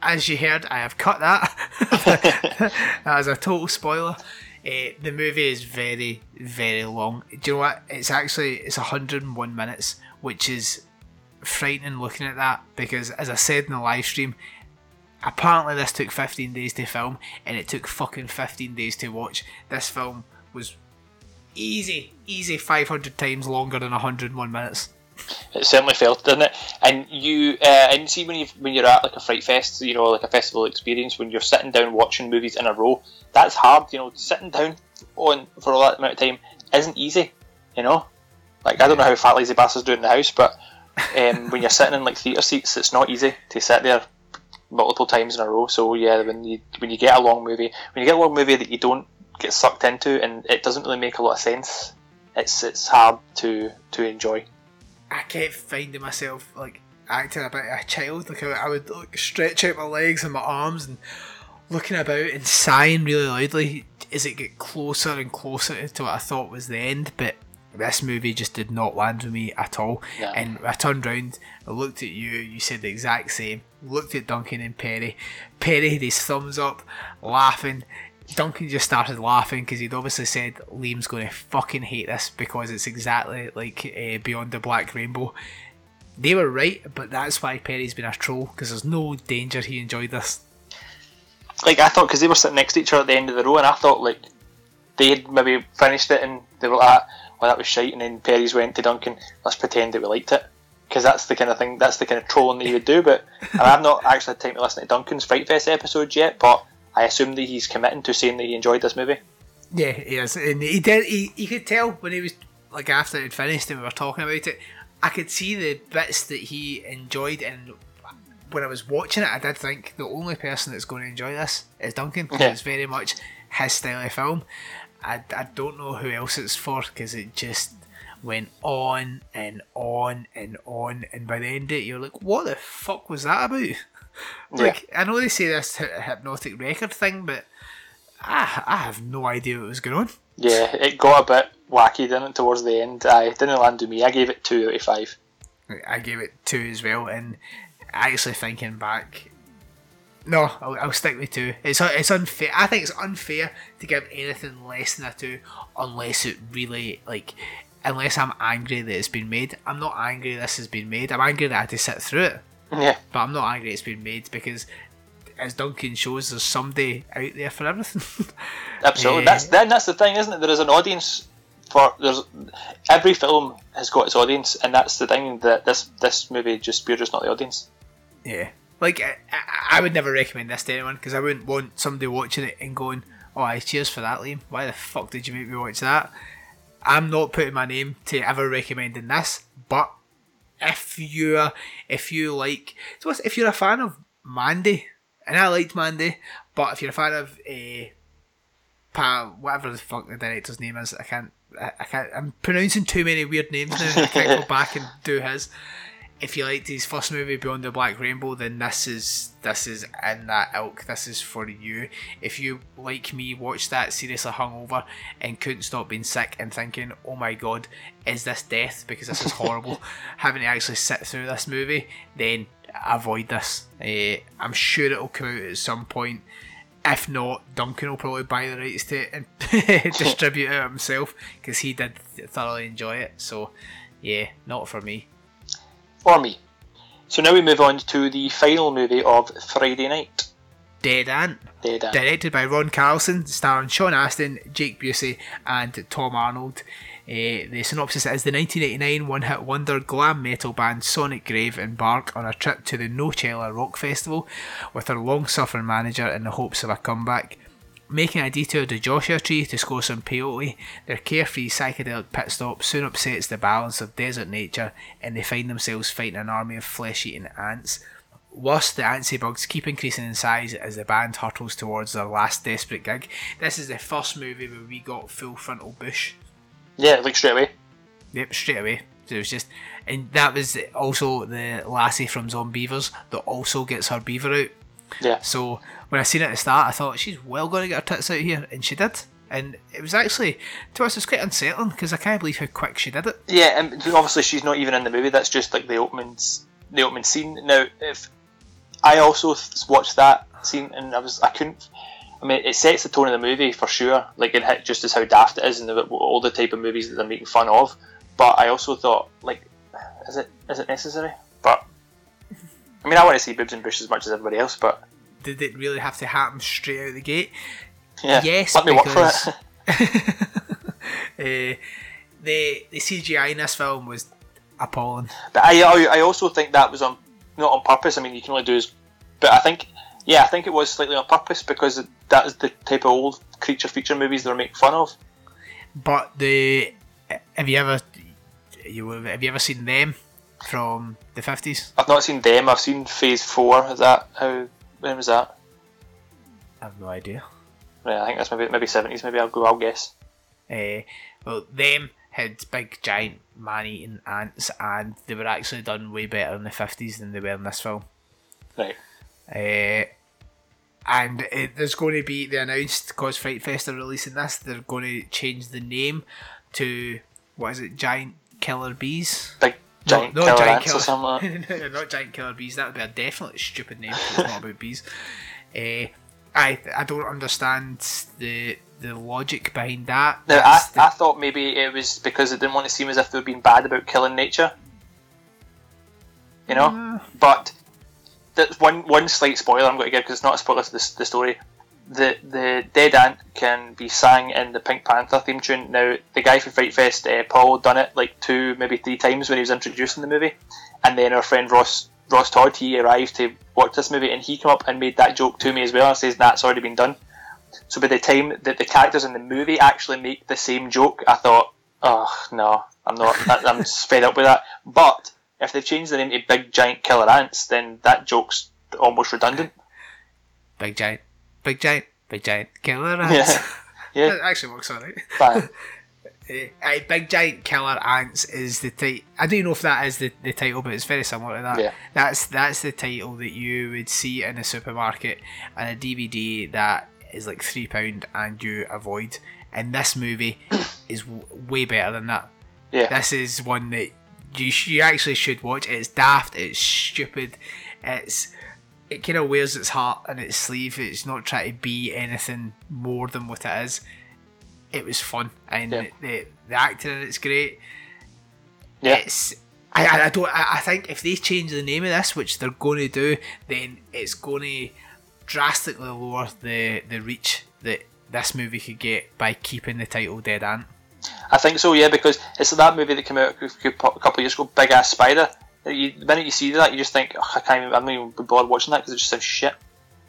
as you heard, I have cut that (laughs) as a total spoiler. Uh, the movie is very, very long. Do you know what? It's actually it's 101 minutes, which is frightening looking at that because, as I said in the live stream, apparently this took 15 days to film and it took fucking 15 days to watch. This film was easy, easy 500 times longer than 101 minutes. It certainly felt, didn't it? And you, uh, and see when you when you're at like a fright fest, you know, like a festival experience, when you're sitting down watching movies in a row, that's hard. You know, sitting down on for all that amount of time isn't easy. You know, like I don't know how fat lazy bastards do it in the house, but um, when you're sitting in like theatre seats, it's not easy to sit there multiple times in a row. So yeah, when you when you get a long movie, when you get a long movie that you don't get sucked into and it doesn't really make a lot of sense, it's it's hard to to enjoy. I kept finding myself like acting a bit of a child. Like I, I would like stretch out my legs and my arms and looking about and sighing really loudly as it get closer and closer to what I thought was the end. But this movie just did not land with me at all. Yeah. And I turned round, I looked at you, you said the exact same. Looked at Duncan and Perry. Perry had his thumbs up, laughing. Duncan just started laughing because he'd obviously said Liam's going to fucking hate this because it's exactly like uh, Beyond the Black Rainbow. They were right, but that's why Perry's been a troll because there's no danger he enjoyed this. like I thought because they were sitting next to each other at the end of the row, and I thought like they'd maybe finished it and they were like, "Well, that was shite," and then Perry's went to Duncan, "Let's pretend that we liked it," because that's the kind of thing, that's the kind of trolling that he would do. But (laughs) and I've not actually had time to listen to Duncan's Fright Fest episode yet, but I assume that he's committing to saying that he enjoyed this movie. Yeah, he is, and he did. He, he could tell when he was like after it had finished and we were talking about it. I could see the bits that he enjoyed, and when I was watching it, I did think the only person that's going to enjoy this is Duncan. 'cause Yeah. It's very much his style of film. I, I don't know who else it's for because it just went on and on and on, and by the end of it, you're like, what the fuck was that about? (laughs) Like, I know they say this hy- hypnotic record thing, but I, I have no idea what was going on. Yeah, it got a bit wacky, didn't it, towards the end? I didn't land with me. I gave it two out of five. I gave it two as well, and actually thinking back, no, I'll, I'll stick with two. It's it's unfair. I think it's unfair to give anything less than a two, unless it really like, unless I'm angry that it's been made. I'm not angry this has been made. I'm angry that I had to sit through it, Yeah, but I'm not angry it's been made because, as Duncan shows, there's somebody out there for everything. (laughs) absolutely. Eh. That's then that's the thing, isn't it? There is an audience for there's every film has got its audience, and that's the thing that this this movie just we're just not the audience. Yeah. Like, I, I- I would never recommend this to anyone because I wouldn't want somebody watching it and going, oh, I cheers for that, Liam. Why the fuck did you make me watch that? I'm not putting my name to ever recommending this, but if you're, if you like, so if you're a fan of Mandy, and I liked Mandy, but if you're a fan of uh, Pa, whatever the fuck the director's name is, I can't, I, I can't, I'm pronouncing too many weird names now. I can't go (laughs) back and do his if you liked his first movie Beyond the Black Rainbow, then this is this is in that ilk. This is for you. If you like me, watched that seriously hungover and couldn't stop being sick and thinking, "Oh my god, is this death?" Because this is horrible. (laughs) Having to actually sit through this movie, then avoid this. Uh, I'm sure it'll come out at some point. If not, Duncan will probably buy the rights to it and (laughs) distribute it himself because he did thoroughly enjoy it. So, yeah, not for me or me. So now we move on to the final movie of Friday night. Dead Ant. Dead Ant. Directed by Ron Carlson, starring Sean Astin, Jake Busey, and Tom Arnold. Uh, the synopsis is the 1989 one hit wonder glam metal band Sonic Grave embark on a trip to the Nochella Rock Festival with their long suffering manager in the hopes of a comeback. Making a detour to Joshua Tree to score some peyote, their carefree psychedelic pit stop soon upsets the balance of desert nature and they find themselves fighting an army of flesh eating ants. Worse, the antsy bugs keep increasing in size as the band hurtles towards their last desperate gig. This is the first movie where we got full frontal bush. Yeah, like straight away. Yep, straight away. So it was just, and that was also the lassie from Zombeavers that also gets her beaver out. Yeah. So when I seen it at the start, I thought she's well going to get her tits out here, and she did. And it was actually, to us, it's quite unsettling because I can't believe how quick she did it. Yeah, and obviously she's not even in the movie. That's just like the opening, the opening scene. Now, if I also watched that scene, and I was, I couldn't. I mean, it sets the tone of the movie for sure. Like it hit just as how daft it is, and the, all the type of movies that they're making fun of. But I also thought, like, is it is it necessary? But I mean, I want to see boobs and bush as much as everybody else, but did it really have to happen straight out the gate? Yeah, yes, let me because, work for it. uh, (laughs) (laughs) the the CGI in this film was appalling. But I I also think that was on not on purpose. I mean, you can only do is, but I think yeah, I think it was slightly on purpose because that is the type of old creature feature movies they're making fun of. But the have you ever you have you ever seen them from the fifties? I've not seen them. I've seen Phase Four. Is that how? When was that? I have no idea. Yeah, I think that's maybe maybe seventies. Maybe I'll go. I'll guess. Uh, well, them had big giant man-eating ants, and they were actually done way better in the fifties than they were in this film. Right. Uh, and it, there's going to be they announced because Fright Fest are releasing this. They're going to change the name to what is it? Giant Killer Bees. Big giant (laughs) no, killer giant killer, or something. Not giant killer bees. That would be a definitely stupid name. it's not about bees. Uh, (laughs) I I don't understand the the logic behind that. I, the... I thought maybe it was because it didn't want to seem as if they were being bad about killing nature. You know, uh... but that's one one slight spoiler I'm going to give because it's not a spoiler to the, the story. The the dead ant can be sang in the Pink Panther theme tune. Now the guy from Fright Fest, uh, Paul, done it like two maybe three times when he was introducing the movie, and then our friend Ross Ross Todd he arrived to watch this movie and he came up and made that joke to me as well and says that's already been done. So by the time that the characters in the movie actually make the same joke, I thought, oh no, I'm not. I'm (laughs) fed up with that. But if they've changed the name to Big Giant Killer Ants, then that joke's almost redundant. Big giant, big giant, big giant killer ants. (laughs) Yeah, yeah. (laughs) It actually works alright. Fine. (laughs) Uh, Big Giant Killer Ants is the title. I don't know if that is the, the title, but it's very similar to that. Yeah. That's that's the title that you would see in a supermarket and a DVD that is like three pound and you avoid. And this movie (coughs) is w- way better than that. Yeah. This is one that you sh- you actually should watch. It's daft. It's stupid. It's it kind of wears its heart in its sleeve. It's not trying to be anything more than what it is. It was fun, and Yeah. the the acting in it's great. Yeah. It's I, I I don't I, I think if they change the name of this, which they're going to do, then it's going to drastically lower the the reach that this movie could get by keeping the title Dead Ant. I think so, yeah, because it's that movie that came out a couple of years ago, Big Ass Spider. You, the minute you see that, you just think, I can't even, I'm not even bothered watching that because it just sounds shit.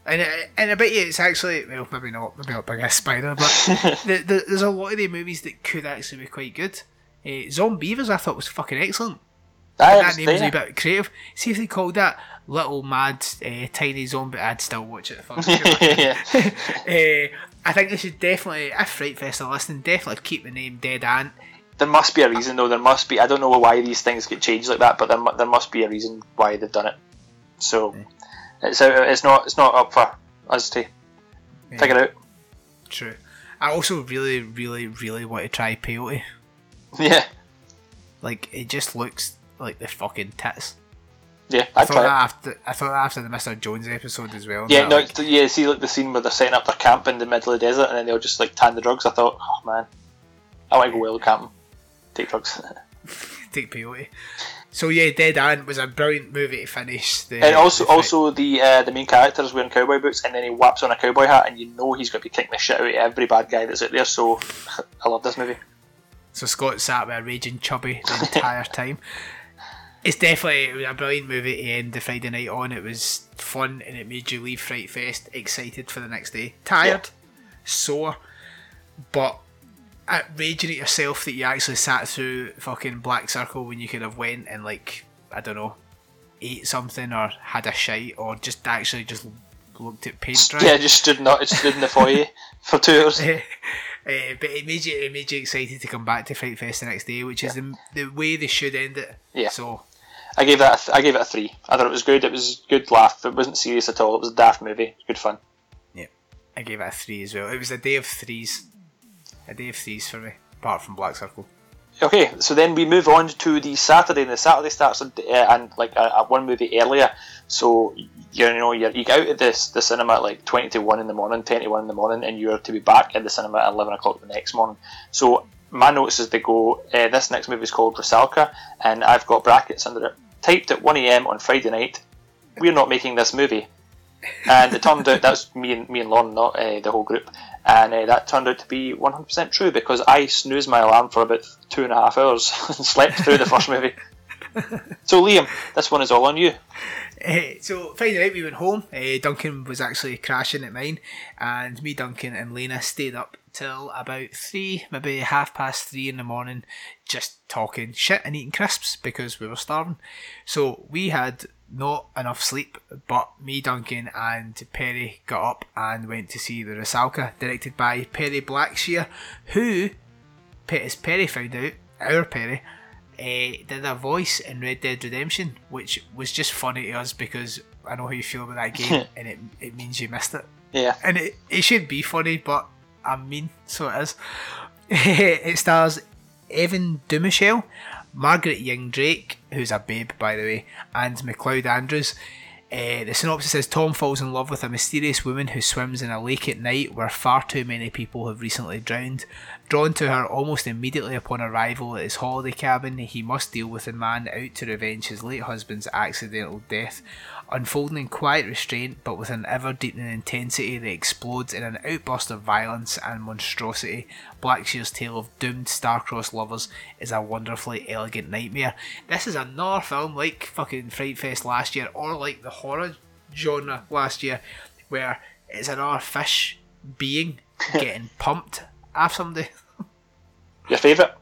And it, and I bet you it's actually well maybe not maybe not Big Spider, but (laughs) the, the, there's a lot of the movies that could actually be quite good. Uh, Zombeavers I thought was fucking excellent. That it's name was a bit creative. See if they called that Little Mad uh, Tiny Zombie, I'd still watch it. (laughs) Yeah. uh, (laughs) I think they should definitely, if Fright Fest are listening, definitely keep the name Dead Ant. There must be a reason though. There must be. I don't know why these things get changed like that, but there, there must be a reason why they've done it. So it's uh, it's not it's not up for us to figure out. True. I also really, really, really want to try peyote. Yeah, Like it just looks like the fucking tits. yeah. I thought that after I thought that after the Mr. Jones episode as well. Yeah, no, like, yeah. See, like the scene where they're setting up their camp in the middle of the desert, and then they'll just like tan the drugs. I thought, oh man, I want to go wild camping, (laughs) take drugs. take peyote. So yeah, Dead Ant was a brilliant movie to finish. The, and also, the also the uh, the main character is wearing cowboy boots, and then he whaps on a cowboy hat, and you know he's going to be kicking the shit out of every bad guy that's out there. So, (laughs) I love this movie. So Scott sat with a raging chubby the entire (laughs) time. It's definitely it was a brilliant movie to end the Friday night on. It was fun and it made you leave Fright Fest excited for the next day. Tired, sore, but raging at yourself that you actually sat through fucking Black Circle when you could have went and like I don't know, ate something or had a shite or just actually just looked at paint dry. Yeah, just stood not It stood in the foyer (laughs) for two hours. Uh, (laughs) but it made you it made you excited to come back to Fright Fest the next day, which is the, the way they should end it. Yeah. So I gave that a th- I gave it a three. I thought it was good. It was a good laugh. It wasn't serious at all. It was a daft movie. Good fun. Yeah, I gave it a three as well. It was a day of threes, a day of threes for me, apart from Black Circle. Okay, so then we move on to the Saturday, and the Saturday starts uh, and like one movie earlier. So you know you're, you get out of this the cinema at like twenty to one in the morning, ten to one in the morning, and you're to be back in the cinema at eleven o'clock the next morning. So my notes as they go, uh, this next movie is called Rusalka, and I've got brackets under it. Typed at one a.m. on Friday night. We're not making this movie. And it turned out that's me and me and Lon, not uh, the whole group. And uh, that turned out to be 100% true because I snoozed my alarm for about two and a half hours (laughs) and slept through the first movie. (laughs) So Liam, this one is all on you. Eh, so Friday night we went home. Uh, Duncan was actually crashing at mine, and me, Duncan, and Lena stayed up till about three, maybe half past three in the morning, just talking shit and eating crisps because we were starving. So we had not enough sleep, but me, Duncan, and Perry got up and went to see the Rusalka, directed by Perry Blackshear, who, as Perry found out, our Perry, uh, did a voice in Red Dead Redemption, which was just funny to us because I know how you feel about that game, (laughs) and it, it means you missed it. Yeah. And it, it should be funny, but I'm mean, so it is. (laughs) it stars Evan Dumouchel, Margaret Ying Drake, who's a babe by the way, and MacLeod Andrews. Uh, the synopsis says Tom falls in love with a mysterious woman who swims in a lake at night where far too many people have recently drowned. Drawn to her almost immediately upon arrival at his holiday cabin, he must deal with a man out to revenge his late husband's accidental death. Unfolding in quiet restraint, but with an ever deepening intensity that explodes in an outburst of violence and monstrosity, Blackshear's tale of doomed star-crossed lovers is a wonderfully elegant nightmare. This is another film like fucking Fright Fest last year, or like the horror genre last year, where it's another fish being (laughs) getting pumped after somebody. (laughs) Your favourite?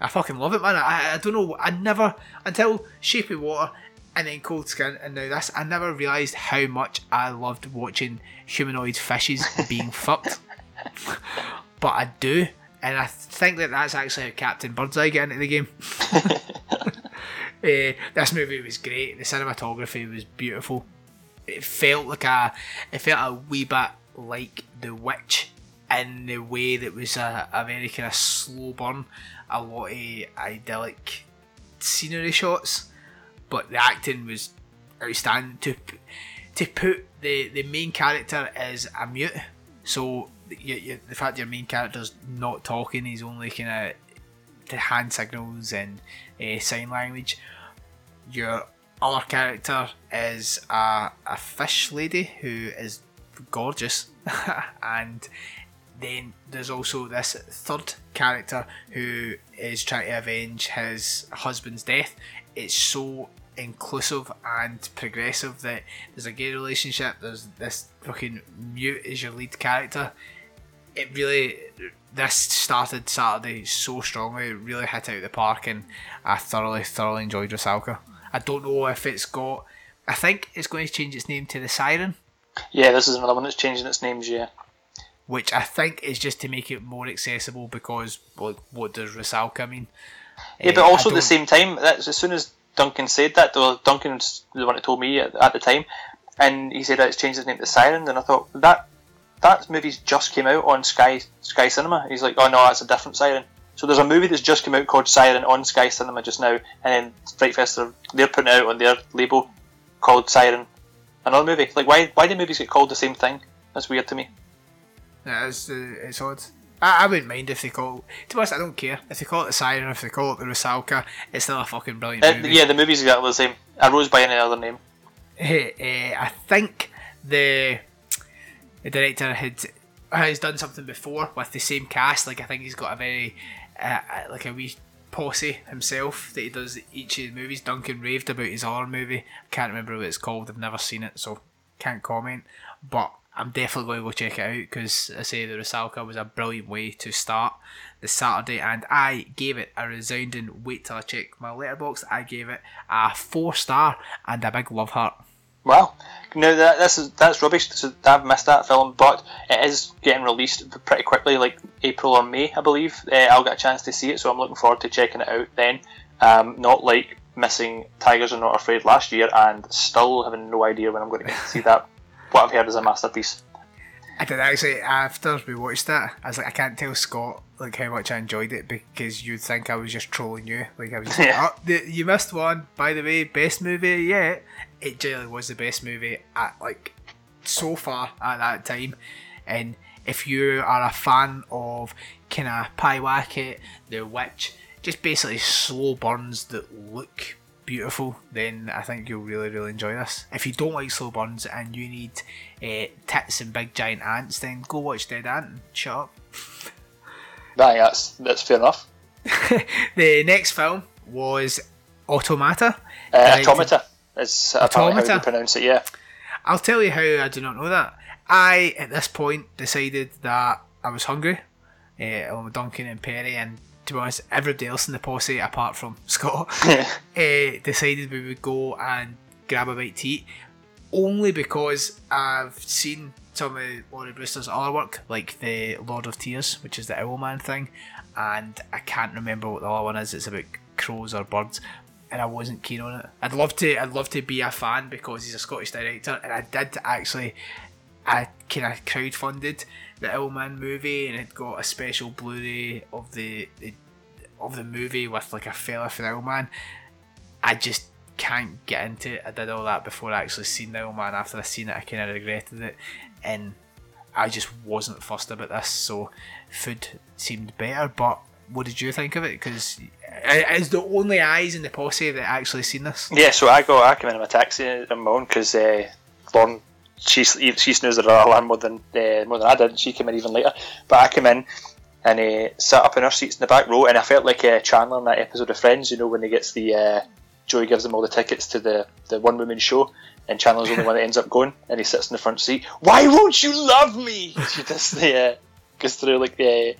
I fucking love it, man. I, I don't know. I never until Shape of Water and then Cold Skin and now this. I never realised how much I loved watching humanoid fishes being (laughs) fucked. But I do, and I think that that's actually how Captain Birdseye got into the game. (laughs) Eh, this movie was great. The cinematography was beautiful. It felt like a, it felt a wee bit like The Witch in the way that was a, a very kind of slow burn, a lot of idyllic scenery shots, but the acting was outstanding. To to put the the main character as a mute, so you, you, the fact your main character's not talking, he's only kind of hand signals and uh, sign language. Your other character is a, a fish lady who is gorgeous, (laughs) and then there's also this third character who is trying to avenge his husband's death. It's so inclusive and progressive that there's a gay relationship, there's this fucking mute is your lead character. It really, this started Saturday so strongly, it really hit out the park, and I thoroughly, thoroughly enjoyed Rusalka. I don't know if it's got, I think it's going to change its name to The Siren. Yeah, this is another one that's changing its names. Yeah, which I think is just to make it more accessible because well, what does Rusalka mean? Yeah, Uh, but also at the same time, that's as soon as Duncan said that, though, Duncan's the one that told me at, at the time, and he said that it's changed his name to Siren, and I thought that that movie's just came out on Sky Sky Cinema. He's like, oh no, that's a different Siren. So there's a movie that's just come out called Siren on Sky Cinema just now, and then Fright Fest are they're putting it out on their label called Siren, another movie. Like why why do movies get called the same thing? That's weird to me. Yeah, it's, uh, it's odd. I, I wouldn't mind if they call. To be honest, I don't care if they call it the Siren, if they call it the Rusalka. It's still a fucking brilliant Uh, movie. yeah, the movie's exactly the same. I rose by any other name. Eh, I think the the director had has done something before with the same cast. Like I think he's got a very uh, uh, like a wee posse himself that he does each of the movies. Duncan raved about his horror movie. I can't remember what it's called. I've never seen it, so can't comment. But I'm definitely going to go check it out because I say the Rusalka was a brilliant way to start the Saturday, and I gave it a resounding. Wait till I check my letterbox. I gave it a four star and a big love heart. Wow. No, that this is that's rubbish. So I've missed that film, but it is getting released pretty quickly, like April or May, I believe. Uh, I'll get a chance to see it, so I'm looking forward to checking it out then. Um, not like missing Tigers Are Not Afraid last year, and still having no idea when I'm going to get to see that. What I've heard is a masterpiece. I did actually after we watched that. I was like, I can't tell Scott like how much I enjoyed it because you'd think I was just trolling you. Like I was just, (laughs) Yeah. oh, you missed one. By the way, best movie yet. It genuinely was the best movie at like so far at that time. And if you are a fan of kind of Pyewacket, The Witch, just basically slow burns that look beautiful, then I think you'll really, really enjoy this. If you don't like slow burns and you need uh, tits and big giant ants, then go watch Dead Ant and shut up. (laughs) That, that's that's fair enough. (laughs) The next film was Automata. Uh, Automata is apparently how you pronounce it. Yeah. I'll tell you how I do not know that. I, at this point, decided that I was hungry, uh, with Duncan and Perry, and to be honest, everybody else in the posse, apart from (laughs) Scott, uh, (laughs) decided we would go and grab a bite to eat. Only because I've seen some of Lawrie Brewster's other work, like the Lord of Tears, which is the Owlman thing, and I can't remember what the other one is. It's about crows or birds, and I wasn't keen on it. I'd love to. I'd love to be a fan because he's a Scottish director, and I did actually. I kind of crowdfunded the Owlman movie, and it got a special Blu-ray of the, of the movie with like a fella for the Owlman. I just can't get into it. I did all that before I actually seen the Owlman. After I seen it, I kind of regretted it, and I just wasn't fussed about this. So food seemed better. But what did you think of it? Because it's the only eyes in the posse that actually seen this. Yeah, so I got I came in in my taxi on my own because uh, Lauren she she snoozed her alarm more than uh, more than I did. She came in even later, but I came in and uh, sat up in our seats in the back row, and I felt like uh, Chandler in that episode of Friends. You know when he gets the uh, Joey gives them all the tickets to the the one woman show. And Chandler's the only one that ends up going, and he sits in the front seat. Why won't you love me? (laughs) She does the uh, goes through like the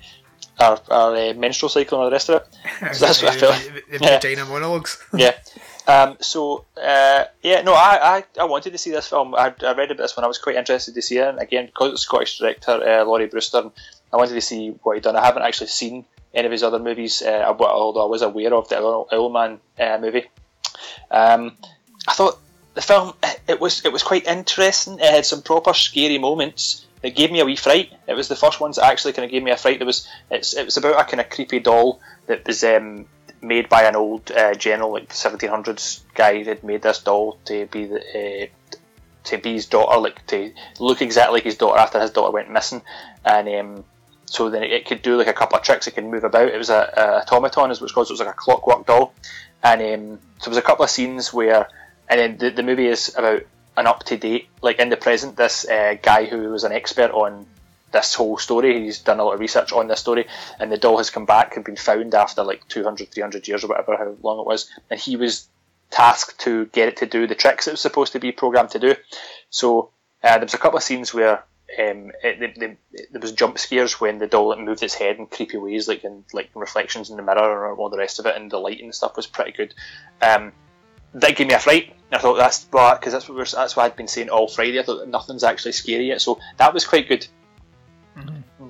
our, our uh, menstrual cycle and all the rest of it. (laughs) So that's what I felt. The, the Yeah. vagina monologues. yeah. (laughs) Um, so uh, yeah, no, I, I, I wanted to see this film. I, I read about this one. I was quite interested to see it, and again because it's Scottish director uh, Lawrie Brewster, I wanted to see what he'd done. I haven't actually seen any of his other movies, uh, although I was aware of the Owl- Owlman uh, movie. Um, I thought the film it was it was quite interesting. It had some proper scary moments. It gave me a wee fright. It was the first ones that actually kind of gave me a fright. There was it's it was about a kind of creepy doll that was um, made by an old uh, general, like 1700s guy that made this doll to be the, uh, to be his daughter, like to look exactly like his daughter after his daughter went missing, and um, so then it could do like a couple of tricks. It could move about. It was a, a automaton, is what it's called. So it was like a clockwork doll, and um, so there was a couple of scenes where, and then the, the movie is about an up to date, like in the present, this uh, guy who was an expert on this whole story. He's done a lot of research on this story, and the doll has come back and been found after like 200, 300 years or whatever, how long it was. And he was tasked to get it to do the tricks it was supposed to be programmed to do. So uh, there was a couple of scenes where um, it, the, there was jump scares when the doll like, moved its head in creepy ways, like in like reflections in the mirror or all the rest of it, and the lighting and stuff was pretty good. Um, that gave me a fright. I thought that's because that's what that's what I'd been saying all Friday. I thought nothing's actually scary yet, so that was quite good.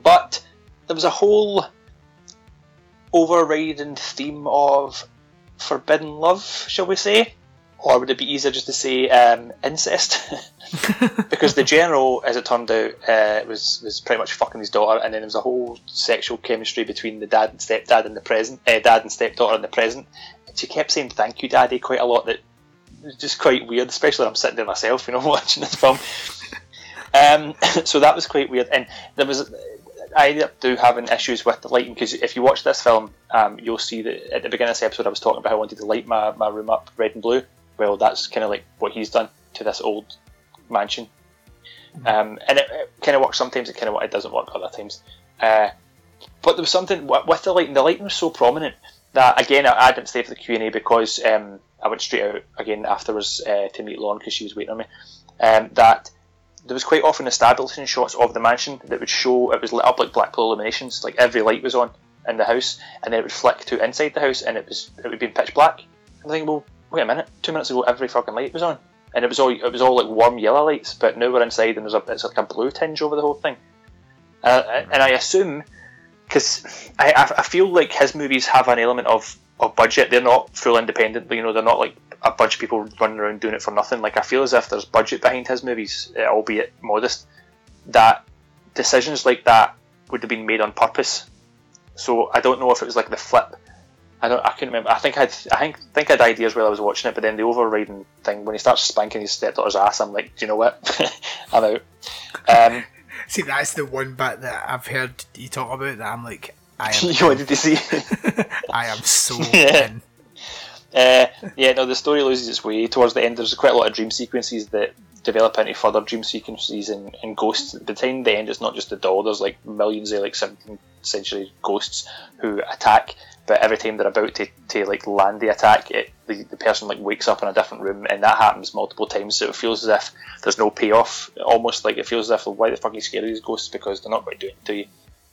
But there was a whole overriding theme of forbidden love, shall we say? Or would it be easier just to say um, incest? (laughs) because the general, as it turned out, uh, was was pretty much fucking his daughter, and then there was a whole sexual chemistry between the dad and stepdad in the present, uh, dad and stepdaughter in the present. And she kept saying "thank you, daddy" quite a lot. That was just quite weird, especially when I'm sitting there myself, you know, (laughs) watching this film. Um, (laughs) so that was quite weird, and there was. I ended up do having issues with the lighting because if you watch this film, um, you'll see that at the beginning of this episode I was talking about how I wanted to light my, my room up red and blue. Well, that's kind of like what he's done to this old mansion. Um, and it, it kind of works sometimes, it kind of it doesn't work other times. Uh, but there was something with the lighting. The lighting was so prominent that again I, I didn't stay for the Q and A because um, I went straight out again afterwards uh, to meet Lauren because she was waiting on me. Um, that there was quite often establishing shots of the mansion that would show it was lit up like Blackpool illuminations, like every light was on in the house, and then it would flick to inside the house, and it was it would be pitch black. I'm thinking, well, wait a minute, two minutes ago every fucking light was on, and it was all it was all like warm yellow lights, but now we're inside and there's a it's like a blue tinge over the whole thing, uh, and I assume because I, I I feel like his movies have an element of of budget. They're not full independent, you know, they're not like a bunch of people running around doing it for nothing. Like I feel as if there's budget behind his movies, uh, albeit modest. That decisions like that would have been made on purpose. So I don't know if it was like the flip. I don't. I couldn't remember. I think I'd. I think think I had ideas while I was watching it, but then the overriding thing when he starts spanking his stepdaughter's ass, I'm like, do you know what? (laughs) I'm out. Um, (laughs) See, that's the one bit that I've heard you talk about that I'm like, I am, (laughs) you wanted to see? I am so Yeah. in. Uh, yeah, no, the story loses its way towards the end. There's quite a lot of dream sequences that develop into further dream sequences and, and ghosts. By the time the end, it's not just the doll. There's like millions of like 17th century ghosts who attack. But every time they're about to, to like land the attack, it, the, the person like wakes up in a different room, and that happens multiple times. So it feels as if there's no payoff. Almost like it feels as if why the fuck are you scared of these ghosts because they're not going to do it to you.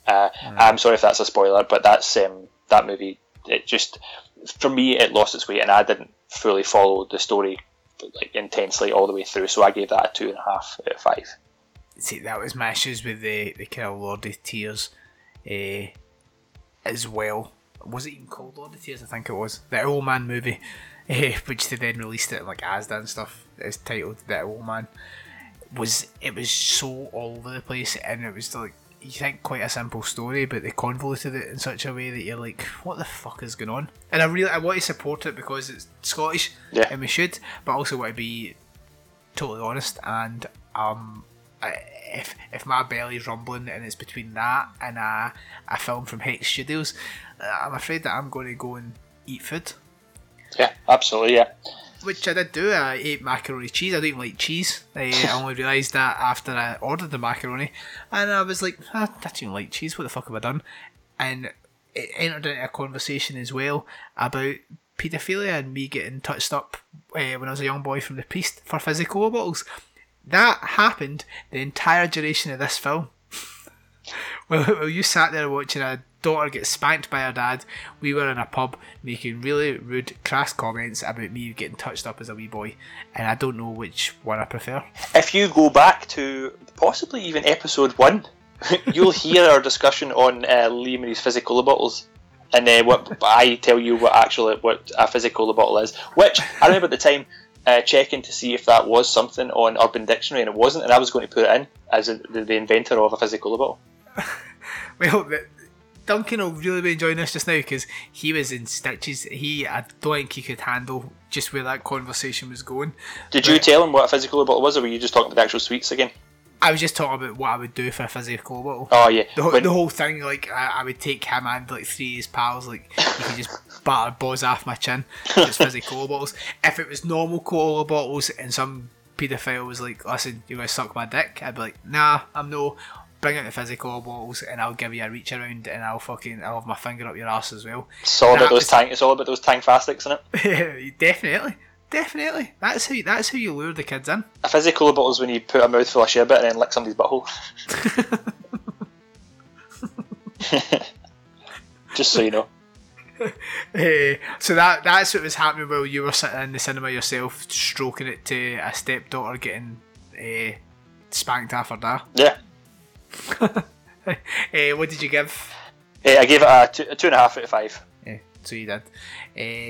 Uh, I'm sorry if that's a spoiler, but that's um, that movie. It just for me it lost its way, and I didn't fully follow the story like intensely all the way through. So I gave that a two and a half out of five. See, that was my issues with the, the kind of Lord of Tears uh, as well. Was it even called Lord of Tears? I think it was. The Old Man movie, (laughs) eh, which they then released it like Asda and stuff. It's titled The Old Man. Was it was so all over the place, and it was like you think quite a simple story, but they convoluted it in such a way that you're like, what the fuck is going on? And I really I want to support it because it's Scottish, Yeah. and we should, but I also want to be totally honest and um I- if if my belly's rumbling and it's between that and a, a film from Hex Studios, uh, I'm afraid that I'm going to go and eat food. Yeah, absolutely. Yeah, Which I did do. I ate macaroni cheese. I don't even like cheese. I, I (laughs) only realised that after I ordered the macaroni, and I was like, "Ah, I don't even like cheese. What the fuck have I done? And it entered into a conversation as well about paedophilia and me getting touched up uh, when I was a young boy from the priest for physical bottles. That happened the entire duration of this film. (laughs) Well, (laughs) well, you sat there watching a daughter get spanked by her dad. We were in a pub making really rude, crass comments about me getting touched up as a wee boy, and I don't know which one I prefer. if you go back to possibly even episode one, (laughs) you'll hear our discussion on uh, Liam and his physical bottles. And uh, what I tell you what actually what a physical bottle is, which I remember at the time uh, checking to see if that was something on Urban Dictionary, and it wasn't, and I was going to put it in as a, the, the inventor of a physical bottle. (laughs) Well, the, Duncan will really be enjoying this just now because he was in stitches. He, I don't think he could handle just where that conversation was going. Did you tell him what a physical bottle was, or were you just talking about the actual sweets again? I was just talking about what I would do for a physical bottle. Oh yeah, The, whole When- the whole thing, like, I, I would take him and like three of his pals, like, you could just (laughs) batter balls off my chin. It's fizzy cola bottles. If it was normal cola bottles and some paedophile was like, listen, you're to suck my dick, I'd be like, nah, I'm no. Bring out the physical bottles and I'll give you a reach around and I'll fucking, I'll have my finger up your ass as well. it's all about those was- tang. It's all about those Tangfastics, isn't it? (laughs) definitely, definitely. That's how you, that's how you lure the kids in. A physical bottle is when you put a mouthful of sherbet in and then lick somebody's butthole. (laughs) Just so you know. (laughs) Eh, so that that's what was happening while you were sitting in the cinema yourself, stroking it to a stepdaughter getting uh, spanked after dad. Yeah. Uh, (laughs) what did you give? Uh, I gave it a two, a two and a half out of five. Yeah, so you did.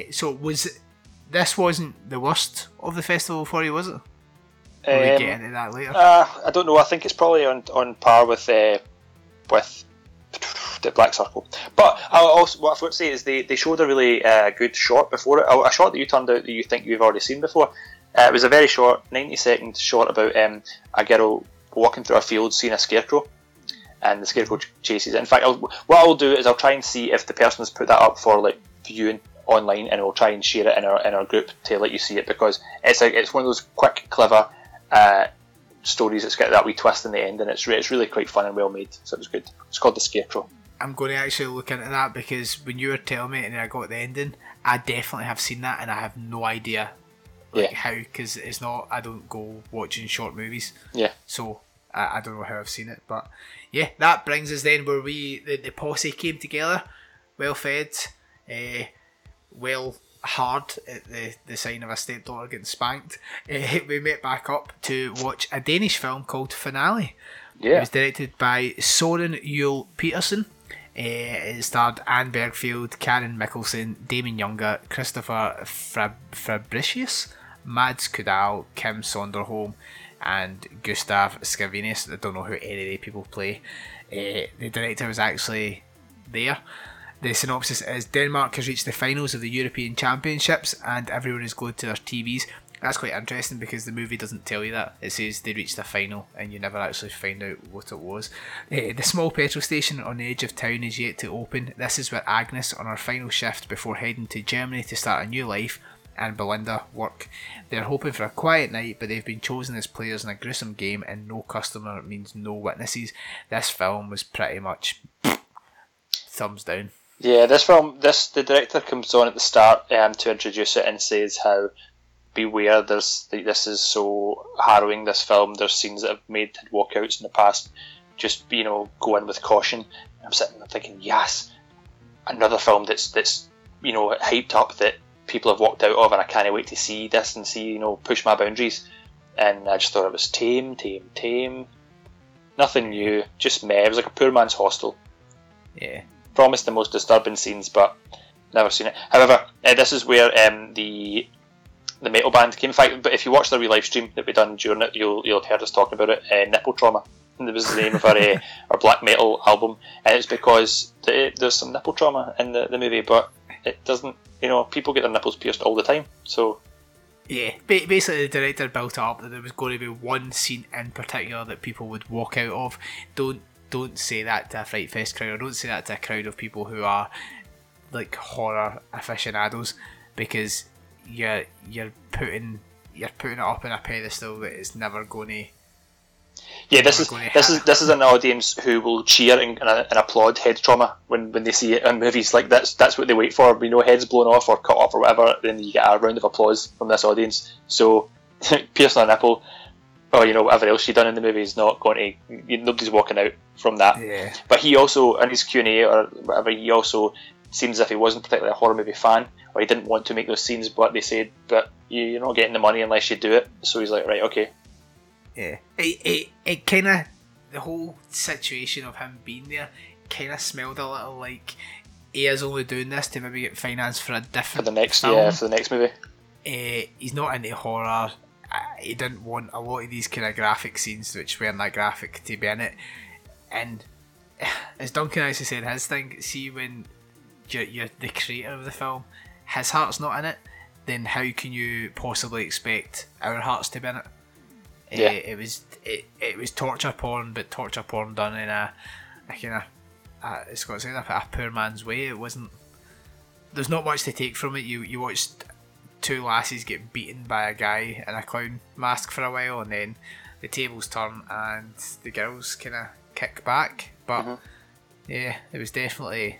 Uh, so was this wasn't the worst of the festival for you, was it? Or we Um, get into that later. Uh, I don't know. I think it's probably on, on par with uh, with the Black Circle. But I also what I forgot to say is they, they showed a really uh, good shot before it. A shot that you turned out that you think you've already seen before. Uh, it was a very short, ninety second shot about um, a girl walking through a field, seeing a scarecrow, and the scarecrow ch- chases it. In fact, I'll, what I'll do is I'll try and see if the person has put that up for like viewing online, and we'll try and share it in our in our group to let you see it because it's a, it's one of those quick, clever uh, stories that's got that wee twist in the end, and it's re- it's really quite fun and well made. So it was good. It's called the Scarecrow. I'm going to actually look into that because when you were telling me and I got the ending, I definitely have seen that and I have no idea like Yeah. how because it's not. I don't go watching short movies, Yeah, so I, I don't know how I've seen it. But yeah, that brings us then where we the, the posse came together, well fed, uh, well hard at the, the sign of a stepdaughter getting spanked. Uh, (laughs) we met back up to watch a Danish film called Finale. Yeah. It was directed by Søren Juul Petersen. Uh, it starred Anne Bergfeld, Karin Michelsen, Damon Younger, Kristoffer Frab- Fabricius, Mads Koudal, Kim Sønderholm, and Gustav Scavenius. I don't know who any of the people play. Uh, the director was actually there. The synopsis is Denmark has reached the finals of the European Championships and everyone is glued to their TVs. That's quite interesting because the movie doesn't tell you that. It says they reached the final and you never actually find out what it was. Eh, the small petrol station on the edge of town is yet to open. This is where Agnes, on her final shift before heading to Germany to start a new life, and Belinda work. They're hoping for a quiet night, but they've been chosen as players in a gruesome game, and no customer means no witnesses. This film was pretty much (sniffs) thumbs down. yeah. This film, this the director comes on at the start um, to introduce it and says how beware. There's this is so harrowing. This film. There's scenes that have made walkouts in the past. Just you know, go in with caution. I'm sitting there thinking, yes, another film that's that's you know hyped up that people have walked out of, and I can't wait to see this and see you know push my boundaries. And I just thought it was tame, tame, tame. Nothing new, just meh. It was like a poor man's hostel. Yeah. Promised the most disturbing scenes, but never seen it. However, uh, this is where um, the the metal band came. In fact, but if you watch the real live stream that we done during it, you'll you'll have heard us talking about it. Uh, Nipple trauma. And that was the name of our uh, (laughs) our black metal album, and it's because the, there's some nipple trauma in the, the movie, but it doesn't. You know, people get their nipples pierced all the time, so Yeah, ba- basically the director built up that there was going to be one scene in particular that people would walk out of. Don't don't say that to a Fright Fest crowd, or don't say that to a crowd of people who are like horror aficionados, because you're you're putting you're putting it up in a pedestal that is never going to. Yeah, this is this is this is an audience who will cheer and, and, and applaud head trauma when, when they see it in movies like that's that's what they wait for. We know, heads blown off or cut off or whatever, then you get a round of applause from this audience. So (laughs) piercing a nipple, or you know whatever else you done in the movie is not going to. You, nobody's walking out from that. Yeah. But he also in his Q and A or whatever, he also seems as if he wasn't particularly a horror movie fan, or he didn't want to make those scenes. But they said, but you, you're not getting the money unless you do it. So he's like, right, okay, Yeah. It it, it kind of the whole situation of him being there kind of smelled a little like he is only doing this to maybe get finance for a different for the next film. yeah for the next movie. uh, he's not into horror. Uh, he didn't want a lot of these kind of graphic scenes, which weren't that graphic, to be in it. And (sighs) as Duncan actually said, his thing, see when you're, you're the creator of the film, his heart's not in it, then how can you possibly expect our hearts to be in it? Yeah. Uh, it was it, it was torture porn, but torture porn done in a, a kind of uh, it's got to say a, a poor man's way. It wasn't. There's not much to take from it. You you watched two lasses get beaten by a guy in a clown mask for a while, and then the tables turn and the girls kind of kick back. But yeah, it was definitely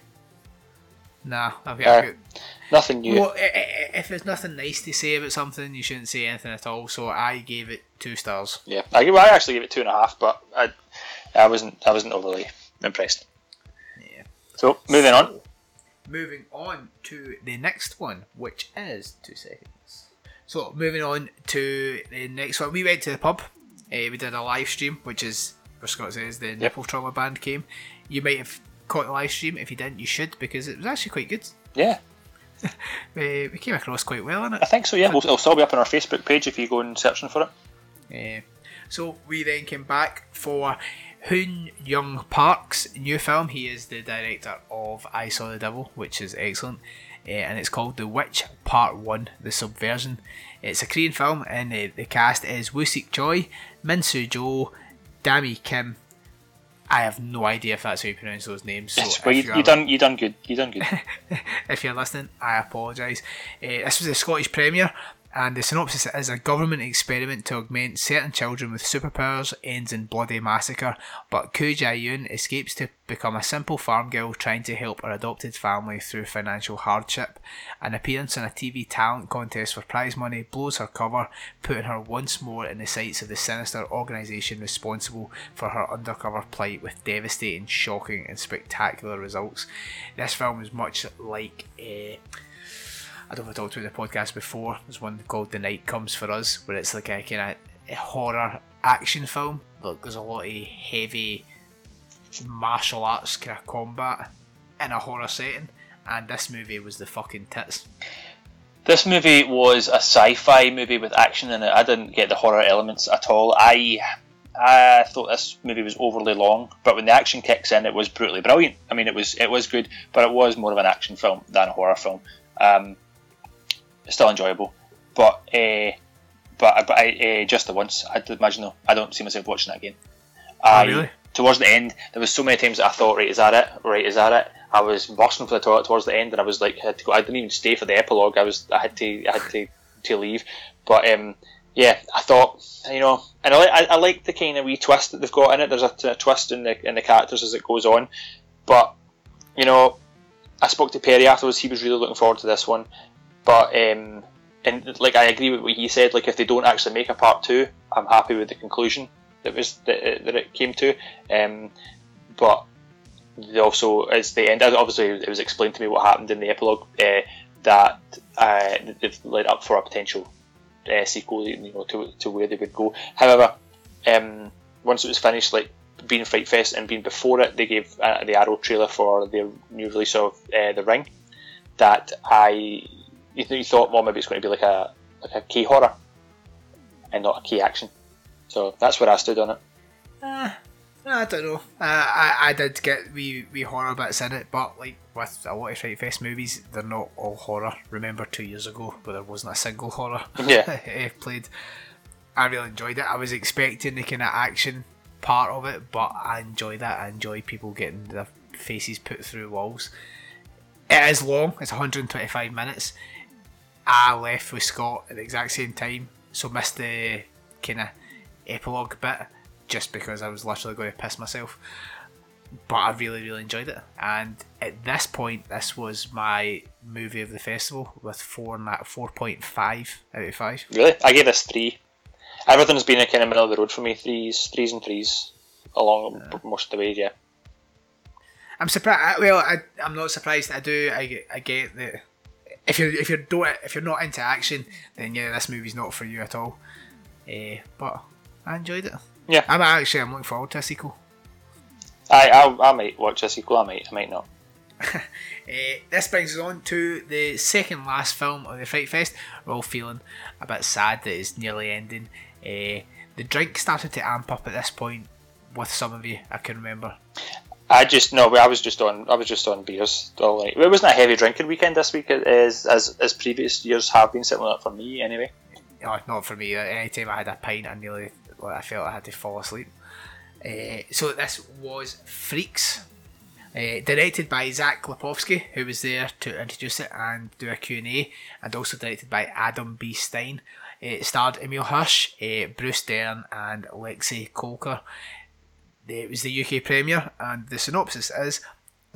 nah. I've got, I've got Nothing new. well, i- i- if there's nothing nice to say about something, you shouldn't say anything at all. So I gave it two stars. Yeah, I, give- I actually gave it two and a half, but I, I wasn't I wasn't overly impressed. Yeah. So moving on. Moving on to the next one, which is two seconds. So moving on to the next one, we went to the pub. Uh, we did a live stream, which is where Scott says the nipple trauma band came. You might have caught the live stream. If you didn't, you should because it was actually quite good. Yeah, (laughs) We, we came across quite well in it. I think so. Yeah, we'll, it'll still be up on our Facebook page if you go and searching for it. Uh, so we then came back for Hoon Young Park's new film. He is the director of I Saw the Devil, which is excellent. Uh, and it's called The Witch Part 1 The Subversion. It's a Korean film, and uh, the cast is Woo Sik Choi, Min Soo Jo, Dami Kim. I have no idea if that's how you pronounce those names. So Yes, well, you, you done you done good. You done good. (laughs) if you're listening, I apologise. Uh, this was a Scottish premiere, and the synopsis is a government experiment to augment certain children with superpowers ends in bloody massacre, but Koo Jae-yoon escapes to become a simple farm girl trying to help her adopted family through financial hardship. An appearance in a TV talent contest for prize money blows her cover, putting her once more in the sights of the sinister organisation responsible for her undercover plight with devastating, shocking and spectacular results. This film is much like a I don't know if I talked about the podcast before. There's one called The Night Comes for Us, where it's like a kind of horror action film. Look, there's a lot of heavy martial arts kind of combat in a horror setting, and this movie was the fucking tits. This movie was a sci-fi movie with action in it. I didn't get the horror elements at all. I I thought this movie was overly long, but when the action kicks in, it was brutally brilliant. I mean, it was it was good, but it was more of an action film than a horror film. Um, still enjoyable, but uh, but but I, uh, just the once. I imagine though. I don't see myself watching that again. I, really? Towards the end, there was so many times that I thought, right, is that it? Right, is that it? I was bursting for the toilet towards the end, and I was like, I had to go. I didn't even stay for the epilogue. I was, I had to, I had to, to leave. But um, yeah, I thought, you know, and I, I, I like the kind of wee twist that they've got in it. There's a, a twist in the in the characters as it goes on, but you know, I spoke to Perry afterwards. He was really looking forward to this one, but um, and like I agree with what he said. Like if they don't actually make a part two, I'm happy with the conclusion that was that, it- that it came to. Um, but they also, as the end, obviously it was explained to me what happened in the epilogue uh, that uh, they've led up for a potential uh, sequel, you know, to, to where they would go. However, um, once it was finished, like being Fright Fest and being before it, they gave uh, the Arrow trailer for their new release of uh, The Ring. That I, you, th- you thought, well, maybe it's going to be like a like a key horror, and not a key action. So that's where I stood on it. I don't know. Uh, I I did get wee wee horror bits in it, but like with a lot of Fright Fest movies, they're not all horror. Remember two years ago where there wasn't a single horror (laughs) (laughs) Yeah. eh, played. I really enjoyed it. I was expecting the kind of action part of it, but I enjoy that. I enjoy people getting their faces put through walls. It is long. It's 125 minutes. I left with Scott at the exact same time, so missed the kind of epilogue bit just because I was literally going to piss myself. But I really, really enjoyed it. And at this point, this was my movie of the festival with four and that 4.5 out of 5. Really, I gave this three. Everything's been a kind of middle of the road for me. Threes, threes, and threes along most of the way. Yeah. I'm surprised. Well, I, I'm not surprised. I do. I, I get that. If you're if you're don't if you're not into action, then yeah, this movie's not for you at all. Eh, but I enjoyed it. Yeah. I'm actually I'm looking forward to a sequel. I, I, I might watch a sequel. I might, I might not. Uh, (laughs) this brings us on to the second last film of the Fright Fest. We're all feeling a bit sad that it's nearly ending. Uh, the drink started to amp up at this point with some of you. I can remember. I just no. I was just on. I was just on beers. All right. It wasn't a heavy drinking weekend this week, as as as previous years have been. Certainly not for me, anyway. Oh, not for me. Anytime I had a pint, I nearly I felt I had to fall asleep. Uh, so this was Freaks, uh, directed by Zach Lipovsky, who was there to introduce it and do a Q&A, and also directed by Adam B. Stein. It starred Emile Hirsch, uh, Bruce Dern, and Lexy Kolker. It was the UK premiere, and the synopsis is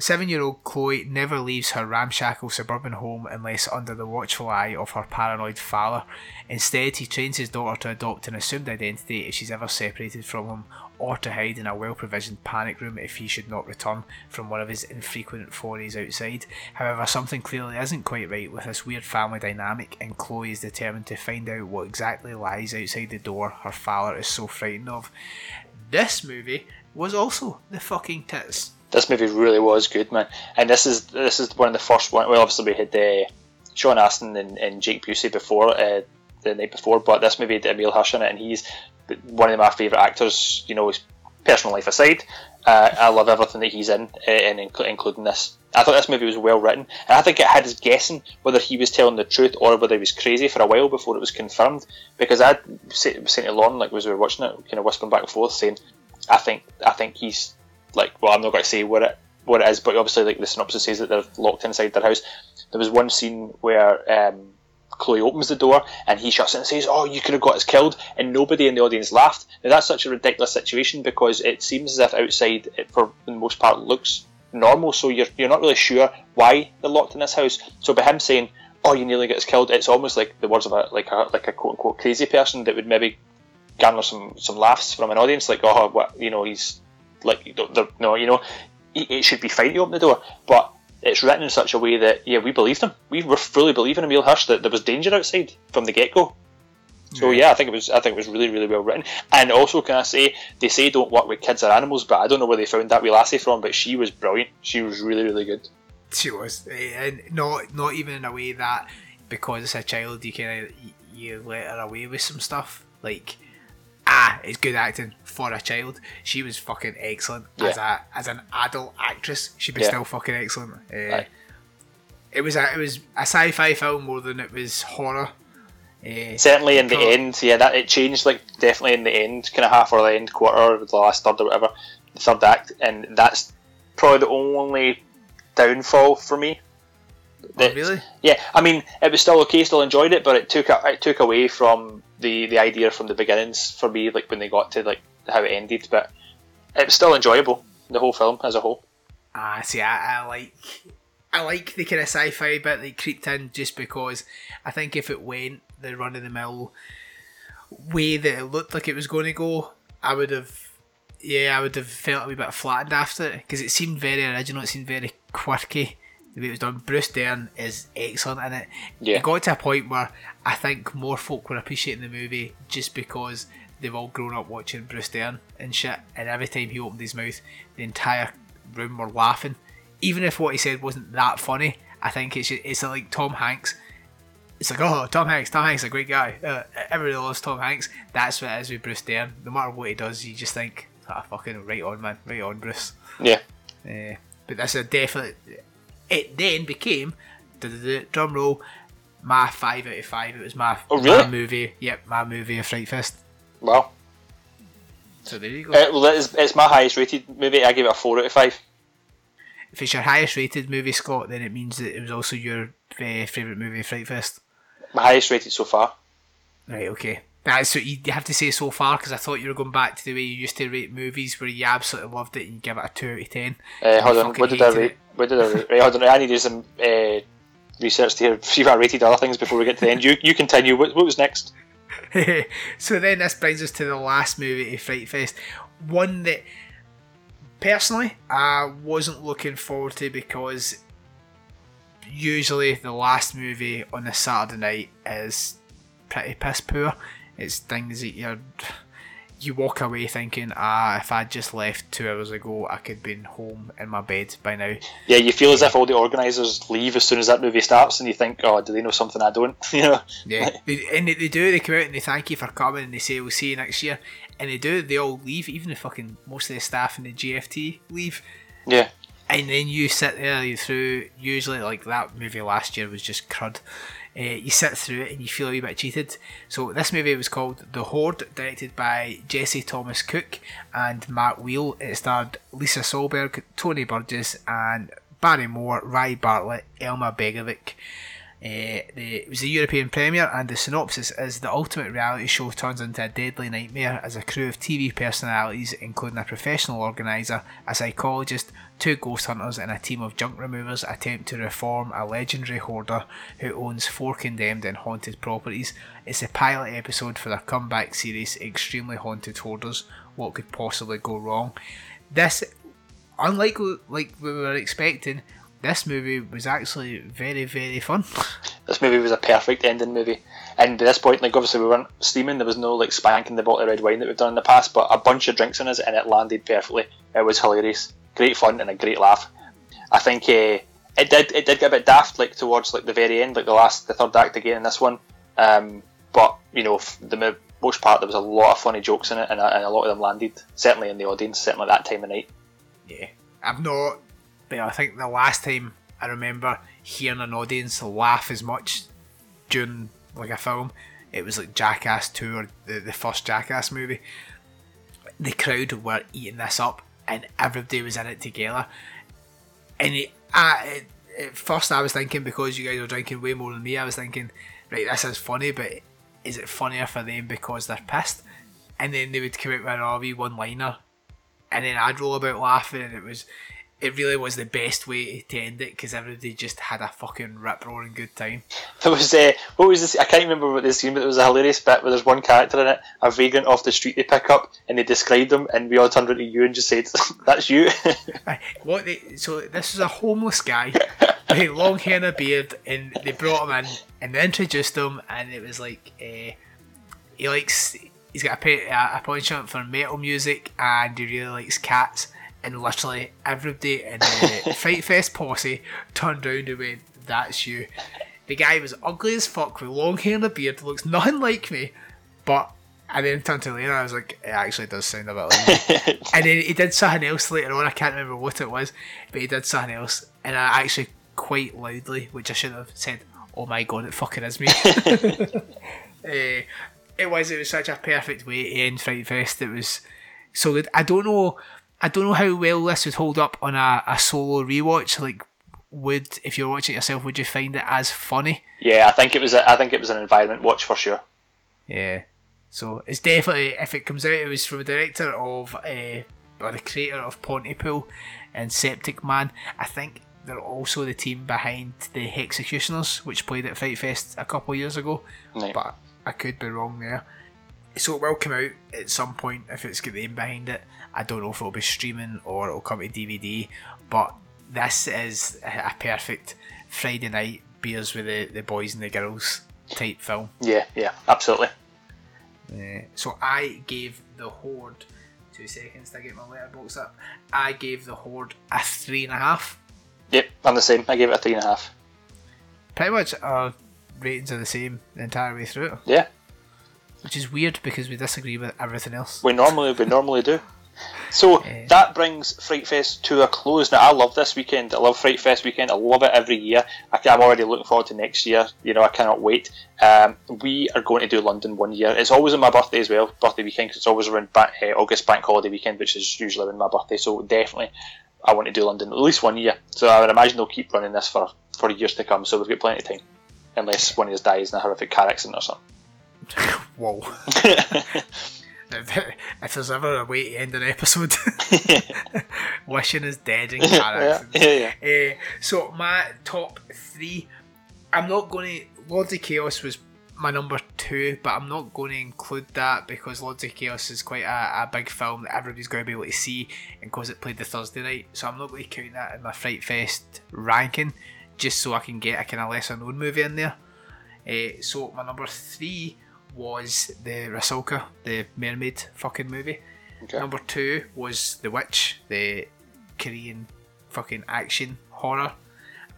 Seven year old Chloe never leaves her ramshackle suburban home unless under the watchful eye of her paranoid father. Instead, he trains his daughter to adopt an assumed identity if she's ever separated from him, or to hide in a well provisioned panic room if he should not return from one of his infrequent forays outside. However, something clearly isn't quite right with this weird family dynamic, and Chloe is determined to find out what exactly lies outside the door her father is so frightened of. This movie was also the fucking tits. This movie really was good, man. And this is this is one of the first one. Well, obviously we had uh, Sean Astin and, and Jake Busey before uh, the night before, but this movie had Emile Hirsch in it, and he's one of my favourite actors. You know, his personal life aside, uh, I love everything that he's in, uh, and inc- including this. I thought this movie was well written, and I think it had us guessing whether he was telling the truth or whether he was crazy for a while before it was confirmed. Because I was saying to Lauren, like as we were watching it, kind of whispering back and forth, saying, "I think, I think he's like, well, I'm not going to say what it what it is, but obviously, like the synopsis says that they're locked inside their house. There was one scene where um, Chloe opens the door and he shuts it and says, "Oh, you could have got us killed," and nobody in the audience laughed. Now that's such a ridiculous situation because it seems as if outside it, for the most part, looks normal. So you're you're not really sure why they're locked in this house. So by him saying, "Oh, you nearly get us killed," it's almost like the words of a like a like a quote unquote crazy person that would maybe garner some some laughs from an audience, like, "Oh, what you know, he's like no, you know, it should be fine to open the door, but it's written in such a way that yeah, we believed him. We were fully believing Emile Hirsch that there was danger outside from the get go. So yeah. yeah, I think it was I think it was really really well written. And also, can I say they say don't work with kids or animals, but I don't know where they found that wee lassie from, but she was brilliant. She was really really good. She was, eh, and not not even in a way that because it's a child you kind of you let her away with some stuff like ah, it's good acting for a child. She was fucking excellent Yeah. as a as an adult actress. She'd be Yeah. still fucking excellent. Uh, it was a it was a sci-fi film more than it was horror. Uh, Certainly in the end, yeah, that it changed like definitely in the end, kind of half or the end quarter, the last third or whatever, the third act, and that's probably the only downfall for me. Oh, really? Yeah, I mean, it was still okay, still enjoyed it, but it took it took away from the the idea from the beginnings for me, like when they got to like how it ended. But it was still enjoyable, the whole film as a whole. Ah, see, I, I like I like the kind of sci-fi bit that creeped in just because I think if it went the run of the mill way that it looked like it was going to go, I would have yeah, I would have felt a wee bit flattened after it because it seemed very original. It seemed very quirky the way it was done. Bruce Dern is excellent in it. Yeah. It got to a point where I think more folk were appreciating the movie just because they've all grown up watching Bruce Dern and shit. And every time he opened his mouth, the entire room were laughing, even if what he said wasn't that funny. I think it's it's like Tom Hanks. It's like, oh, Tom Hanks, Tom Hanks, is a great guy. Uh, everybody loves Tom Hanks. That's what it is with Bruce Dern. No matter what he does, you just think, ah, fucking right on, man, right on, Bruce. Yeah, Uh, but that's a definite. It then became, drum roll, my five out of five. It was my, Oh, really? my movie. Yep, my movie of Fright Fest. well, So there you go. uh, well, it's, it's my highest rated movie. I give it a four out of five. if it's your highest rated movie, Scott, then it means that it was also your uh, favourite movie of Fright Fest. My highest rated so far. Right, okay. That's what you have to say so far because I thought you were going back to the way you used to rate movies where you absolutely loved it and you give it a 2 out of 10. Uh, hold on, what did I rate? What did (laughs) I? Right, hold on, I need to do some uh, research to hear, (laughs) see if I rated other things before we get to the end. You you continue. What, what was next? (laughs) so then this brings us to the last movie of Fright Fest. One that personally I wasn't looking forward to because usually the last movie on a Saturday night is pretty piss poor. It's things that you're you walk away thinking, ah, if I'd just left two hours ago, I could have been home in my bed by now. Yeah, you feel as if all the organisers leave as soon as that movie starts, and you think, oh, do they know something I don't? (laughs) you know? Yeah, and they, they do. They come out and they thank you for coming, and they say we'll see you next year. And they do. They all leave, even the fucking most of the staff in the GFT leave. Yeah. And then you sit there you through. Usually, like that movie last year was just crud. Uh, you sit through it and you feel a wee bit cheated. So this movie was called The Hoard, directed by Jesse Thomas Cook and Matt Wiele. It starred Lisa Solberg, Tony Burgess, and Barry Moore, Ry Barrett, Elma Begovic. Uh, the, it was the European premiere, and the synopsis is the ultimate reality show turns into a deadly nightmare as a crew of TV personalities, including a professional organizer, a psychologist, two ghost hunters, and a team of junk removers, attempt to reform a legendary hoarder who owns four condemned and haunted properties. It's a pilot episode for their comeback series, Extremely Haunted Hoarders. What could possibly go wrong? This, unlike like we were expecting, this movie was actually very, very fun. (laughs) This movie was a perfect ending movie. And by this point, like obviously we weren't steaming, there was no like spanking the bottle of red wine that we've done in the past, but a bunch of drinks in us and it landed perfectly. It was hilarious. Great fun and a great laugh. I think uh, it did it did get a bit daft like towards like the very end, like the last the third act again in this one. Um, but you know, the most part there was a lot of funny jokes in it, and a, and a lot of them landed. Certainly in the audience, certainly at that time of night. Yeah, I've not, but I think the last time I remember hearing an audience laugh as much during like a film, it was like Jackass Two or the, the first Jackass movie. The crowd were eating this up, and everybody was in it together. And it, I, it, at first, I was thinking because you guys were drinking way more than me, I was thinking, right, this is funny, but is it funnier for them because they're pissed? And then they would come out with an wee one liner and then I'd roll about laughing, and it was, it really was the best way to end it because everybody just had a fucking rip roaring good time. (laughs) There was uh, what was this? I can't remember what the scene, but there was a hilarious bit where there's one character in it, a vagrant off the street they pick up, and they describe them, and we all turned around to you and just said, (laughs) "That's you." (laughs) What they, so this is a homeless guy with long hair and a beard, and they brought him in and they introduced him, and it was like uh, he likes he's got a, a, a penchant for metal music, and he really likes cats. And literally everybody in the (laughs) Fright Fest posse turned round and went, "That's you." The guy was ugly as fuck with long hair and a beard, looks nothing like me, but. And then turned to Lena, and I was like, it actually does sound a bit like me. (laughs) and then he did something else later on. I can't remember what it was, but he did something else, and I actually quite loudly, which I should have said, "Oh my god, it fucking is me." (laughs) Eh, it was. It was such a perfect way to end Fright Fest. It was so good. I don't know. I don't know how well this would hold up on a, a solo rewatch. Like, would if you're watching it yourself, would you find it as funny? yeah, I think it was. A, I think it was an environment watch for sure. Yeah. So it's definitely if it comes out, it was from the director of uh, or the creator of Pontypool and Septic Man. I think they're also the team behind the Executioners, which played at Fright Fest a couple of years ago. Right. But I could be wrong there. So it will come out at some point if it's got the name behind it. I don't know if it'll be streaming or it'll come to DVD, but this is a perfect Friday night beers with the, the boys and the girls type film. Yeah, yeah, absolutely. Uh, so I gave the Hoard two seconds to get my Letterboxd up. I gave the Hoard a three and a half. Yep, I'm the same. I gave it a three and a half. Pretty much our ratings are the same the entire way through, Yeah, which is weird because we disagree with everything else. we normally we normally do. So that brings Fright Fest to a close. Now I love this weekend. I love Fright Fest weekend. I love it every year. I, am already looking forward to next year. You know I cannot wait. Um, we are going to do London one year. It's always on my birthday as well, birthday weekend. 'cause it's always around ba- uh, August bank holiday weekend, which is usually around my birthday. So definitely, I want to do London at least one year. So I would imagine they'll keep running this for for years to come. So we've got plenty of time, unless one of us dies in a horrific car accident or something. (laughs) Whoa. (laughs) (laughs) if, there's ever a way to end an episode, (laughs) (laughs) wishing is dead in car yeah, yeah, yeah. Uh, so my top three, I'm not going to. Lords of Chaos was my number two, but I'm not going to include that because Lords of Chaos is quite a, a big film that everybody's going to be able to see, and because it played the Thursday night, so I'm not going to count that in my Fright Fest ranking, just so I can get a kind of lesser known movie in there. Uh, so my number three was the Rasulka, the mermaid fucking movie. Okay. Number two was The Witch, the Korean fucking action horror,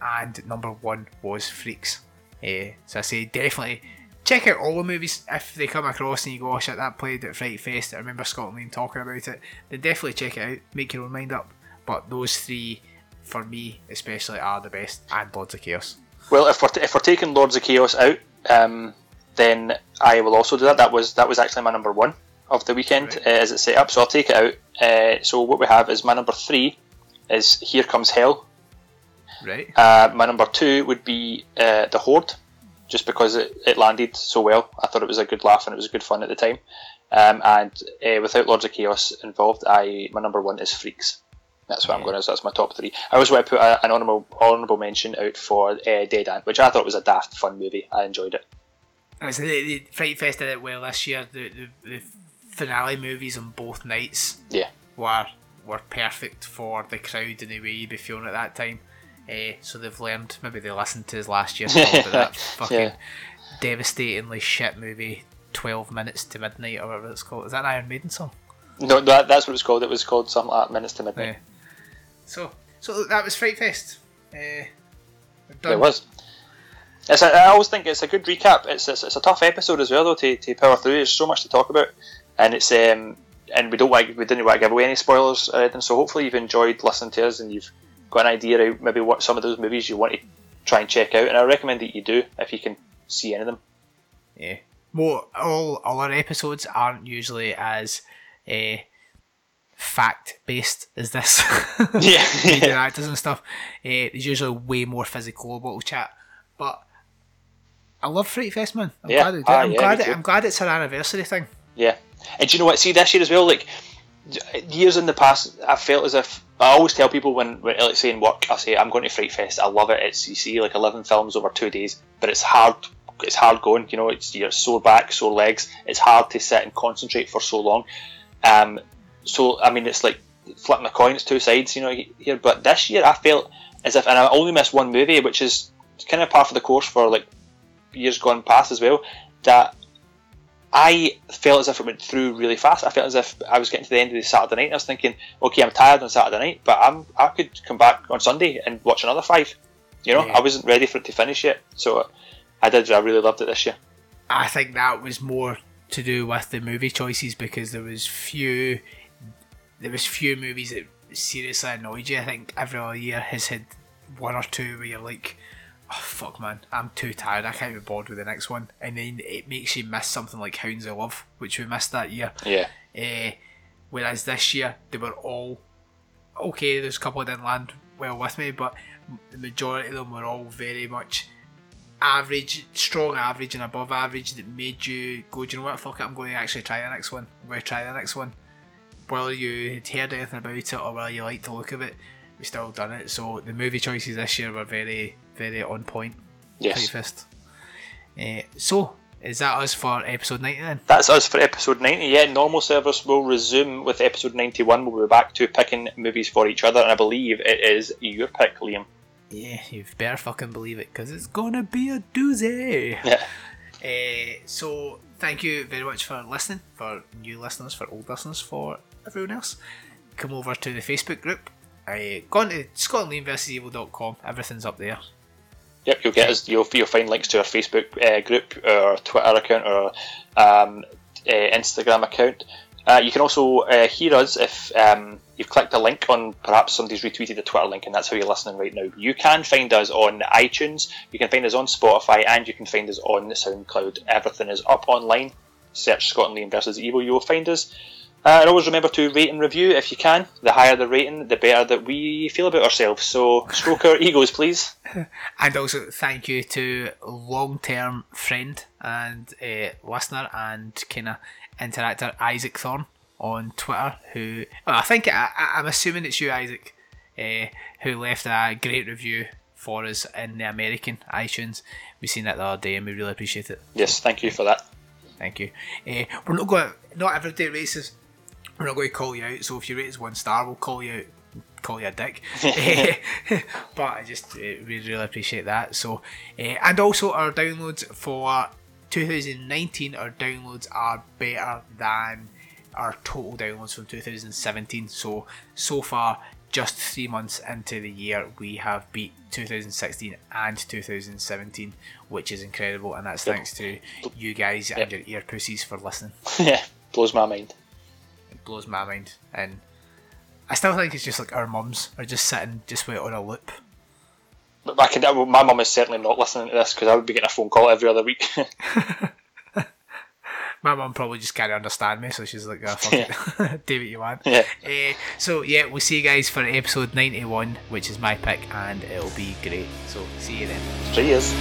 and number one was Freaks. Eh, so I say definitely check out all the movies if they come across and you go, oh shit, that played at Fright Fest. I remember Scott Lane talking about it. Then definitely check it out, make your own mind up. But those three, for me especially, are the best, and Lords of Chaos. Well, if we're, t- if we're taking Lords of Chaos out, um, then I will also do that. That was that was actually my number one of the weekend Right. uh, as it's set up. So I'll take it out. Uh, so what we have is my number three is Here Comes Hell. Right. Uh, my number two would be uh, The Hoard, just because it, it landed so well. I thought it was a good laugh and it was good fun at the time. Um, and uh, without Lords of Chaos involved, I my number one is Freaks. That's what I'm going to. That's my top three. I also want to put a, an honourable honourable mention out for uh, Dead Ant, which I thought was a daft fun movie. I enjoyed it. I was the, the Fright Fest did it well this year. The, the the finale movies on both nights Yeah, were were perfect for the crowd and the way you'd be feeling at that time. Uh, so they've learned. Maybe they listened to us last year talk about that (laughs) fucking Yeah. devastatingly shit movie. Twelve minutes to midnight, or whatever it's called. Is that an Iron Maiden song? no, that, that's what it was called. It was called something like Minutes to Midnight. Yeah. So, so that was Fright Fest. Uh. It was. It's a, I always think it's a good recap. It's, it's, it's a tough episode as well, though, to, to power through. There's so much to talk about, and it's um, and we don't want we didn't want to give away any spoilers or anything. So hopefully you've enjoyed listening to us and you've got an idea of maybe what some of those movies you want to try and check out. And I recommend that you do if you can see any of them. Yeah. Well, all all our episodes aren't usually as uh, fact based as this. Yeah, (laughs) yeah. (laughs) actors and stuff. Uh, there's usually way more physical about the chat, but I love Fright Fest, man. I'm Yeah. glad, it, Ah, I'm yeah, glad, it. I'm glad it's an anniversary thing. Yeah, and do you know what? See this year as well. Like years in the past, I felt as if I always tell people when, when like say in work, I say I'm going to Fright Fest. I love it. It's you see like 11 films over two days, but it's hard. It's hard going. You know, it's your sore back, sore legs. It's hard to sit and concentrate for so long. Um, so I mean, it's like flipping a coin. It's two sides. You know, here. But this year, I felt as if, and I only missed one movie, which is kind of par for the course for like years gone past as well. That I felt as if it went through really fast. I felt as if I was getting to the end of the Saturday night and I was thinking, okay, I'm tired on Saturday night, but I'm I could come back on Sunday and watch another five. You know, Yeah. I wasn't ready for it to finish yet, so I did. I really loved it this year. I think that was more to do with the movie choices because there was few there was few movies that seriously annoyed you. I think every year has had one or two where you're like, oh fuck man, I'm too tired, I can't be bored with the next one. And then it makes you miss something like Hounds of Love, which we missed that year. Yeah, Uh, whereas this year they were all okay. There's a couple that didn't land well with me, but the majority of them were all very much average, strong average, and above average that made you go, Do you know what? Fuck it, I'm going to actually try the next one. I'm going to try the next one. Whether you had heard anything about it or whether you liked the look of it, we still done it. So the movie choices this year were very, very on point. yes. Fist. Uh, so is that us for episode ninety then? That's us for episode 90. Yeah, normal service will resume with episode 91. We'll be back to picking movies for each other, and I believe it is your pick, Liam. Yeah, you better fucking believe it because it's gonna be a doozy. Yeah. Uh, (laughs) so thank you very much for listening, for new listeners, for old listeners, for everyone else. Come over to the Facebook group. Uh, go on to scotlandversusevil.com. Everything's up there. Yep, you'll get us. You'll, you'll find links to our Facebook uh, group, our Twitter account, or um, uh, Instagram account. Uh, you can also uh, hear us if um, you've clicked a link on perhaps somebody's retweeted a Twitter link, and that's how you're listening right now. You can find us on iTunes, you can find us on Spotify, and you can find us on SoundCloud. Everything is up online. Search Scotland Liam versus Evil, you will find us. Uh, and always remember to rate and review if you can. The higher the rating, the better that we feel about ourselves. So stroke our egos, please. (laughs) And also thank you to long term friend and uh, listener and kind of interactor Isaac Thorne on Twitter, who well, I think I, I'm assuming it's you, Isaac, uh, who left a great review for us in the American iTunes. We seen that the other day and we really appreciate it. Yes, thank you for that. Thank you. Uh, we're not going. Not every day races. We're not going to call you out. So if you rate us one star, we'll call you out. Call you a dick. (laughs) (laughs) but I just uh, we really appreciate that. So uh, and also our downloads for 2019. Our downloads are better than our total downloads from 2017. So so far. Just three months into the year, we have beat 2016 and 2017, which is incredible, and that's Yep. thanks to you guys and your ear pussies for listening. (laughs) yeah, blows my mind. Blows my mind, and I still think it's just like our mums are just sitting just it on a loop. But I can, my mum is certainly not listening to this because I would be getting a phone call every other week. (laughs) My mum probably just can't understand me, so she's like, oh, fuck it. (laughs) (laughs) do what you want. Yeah. Uh, so, yeah, we'll see you guys for episode 91, which is my pick, and it'll be great. So, see you then. Three years.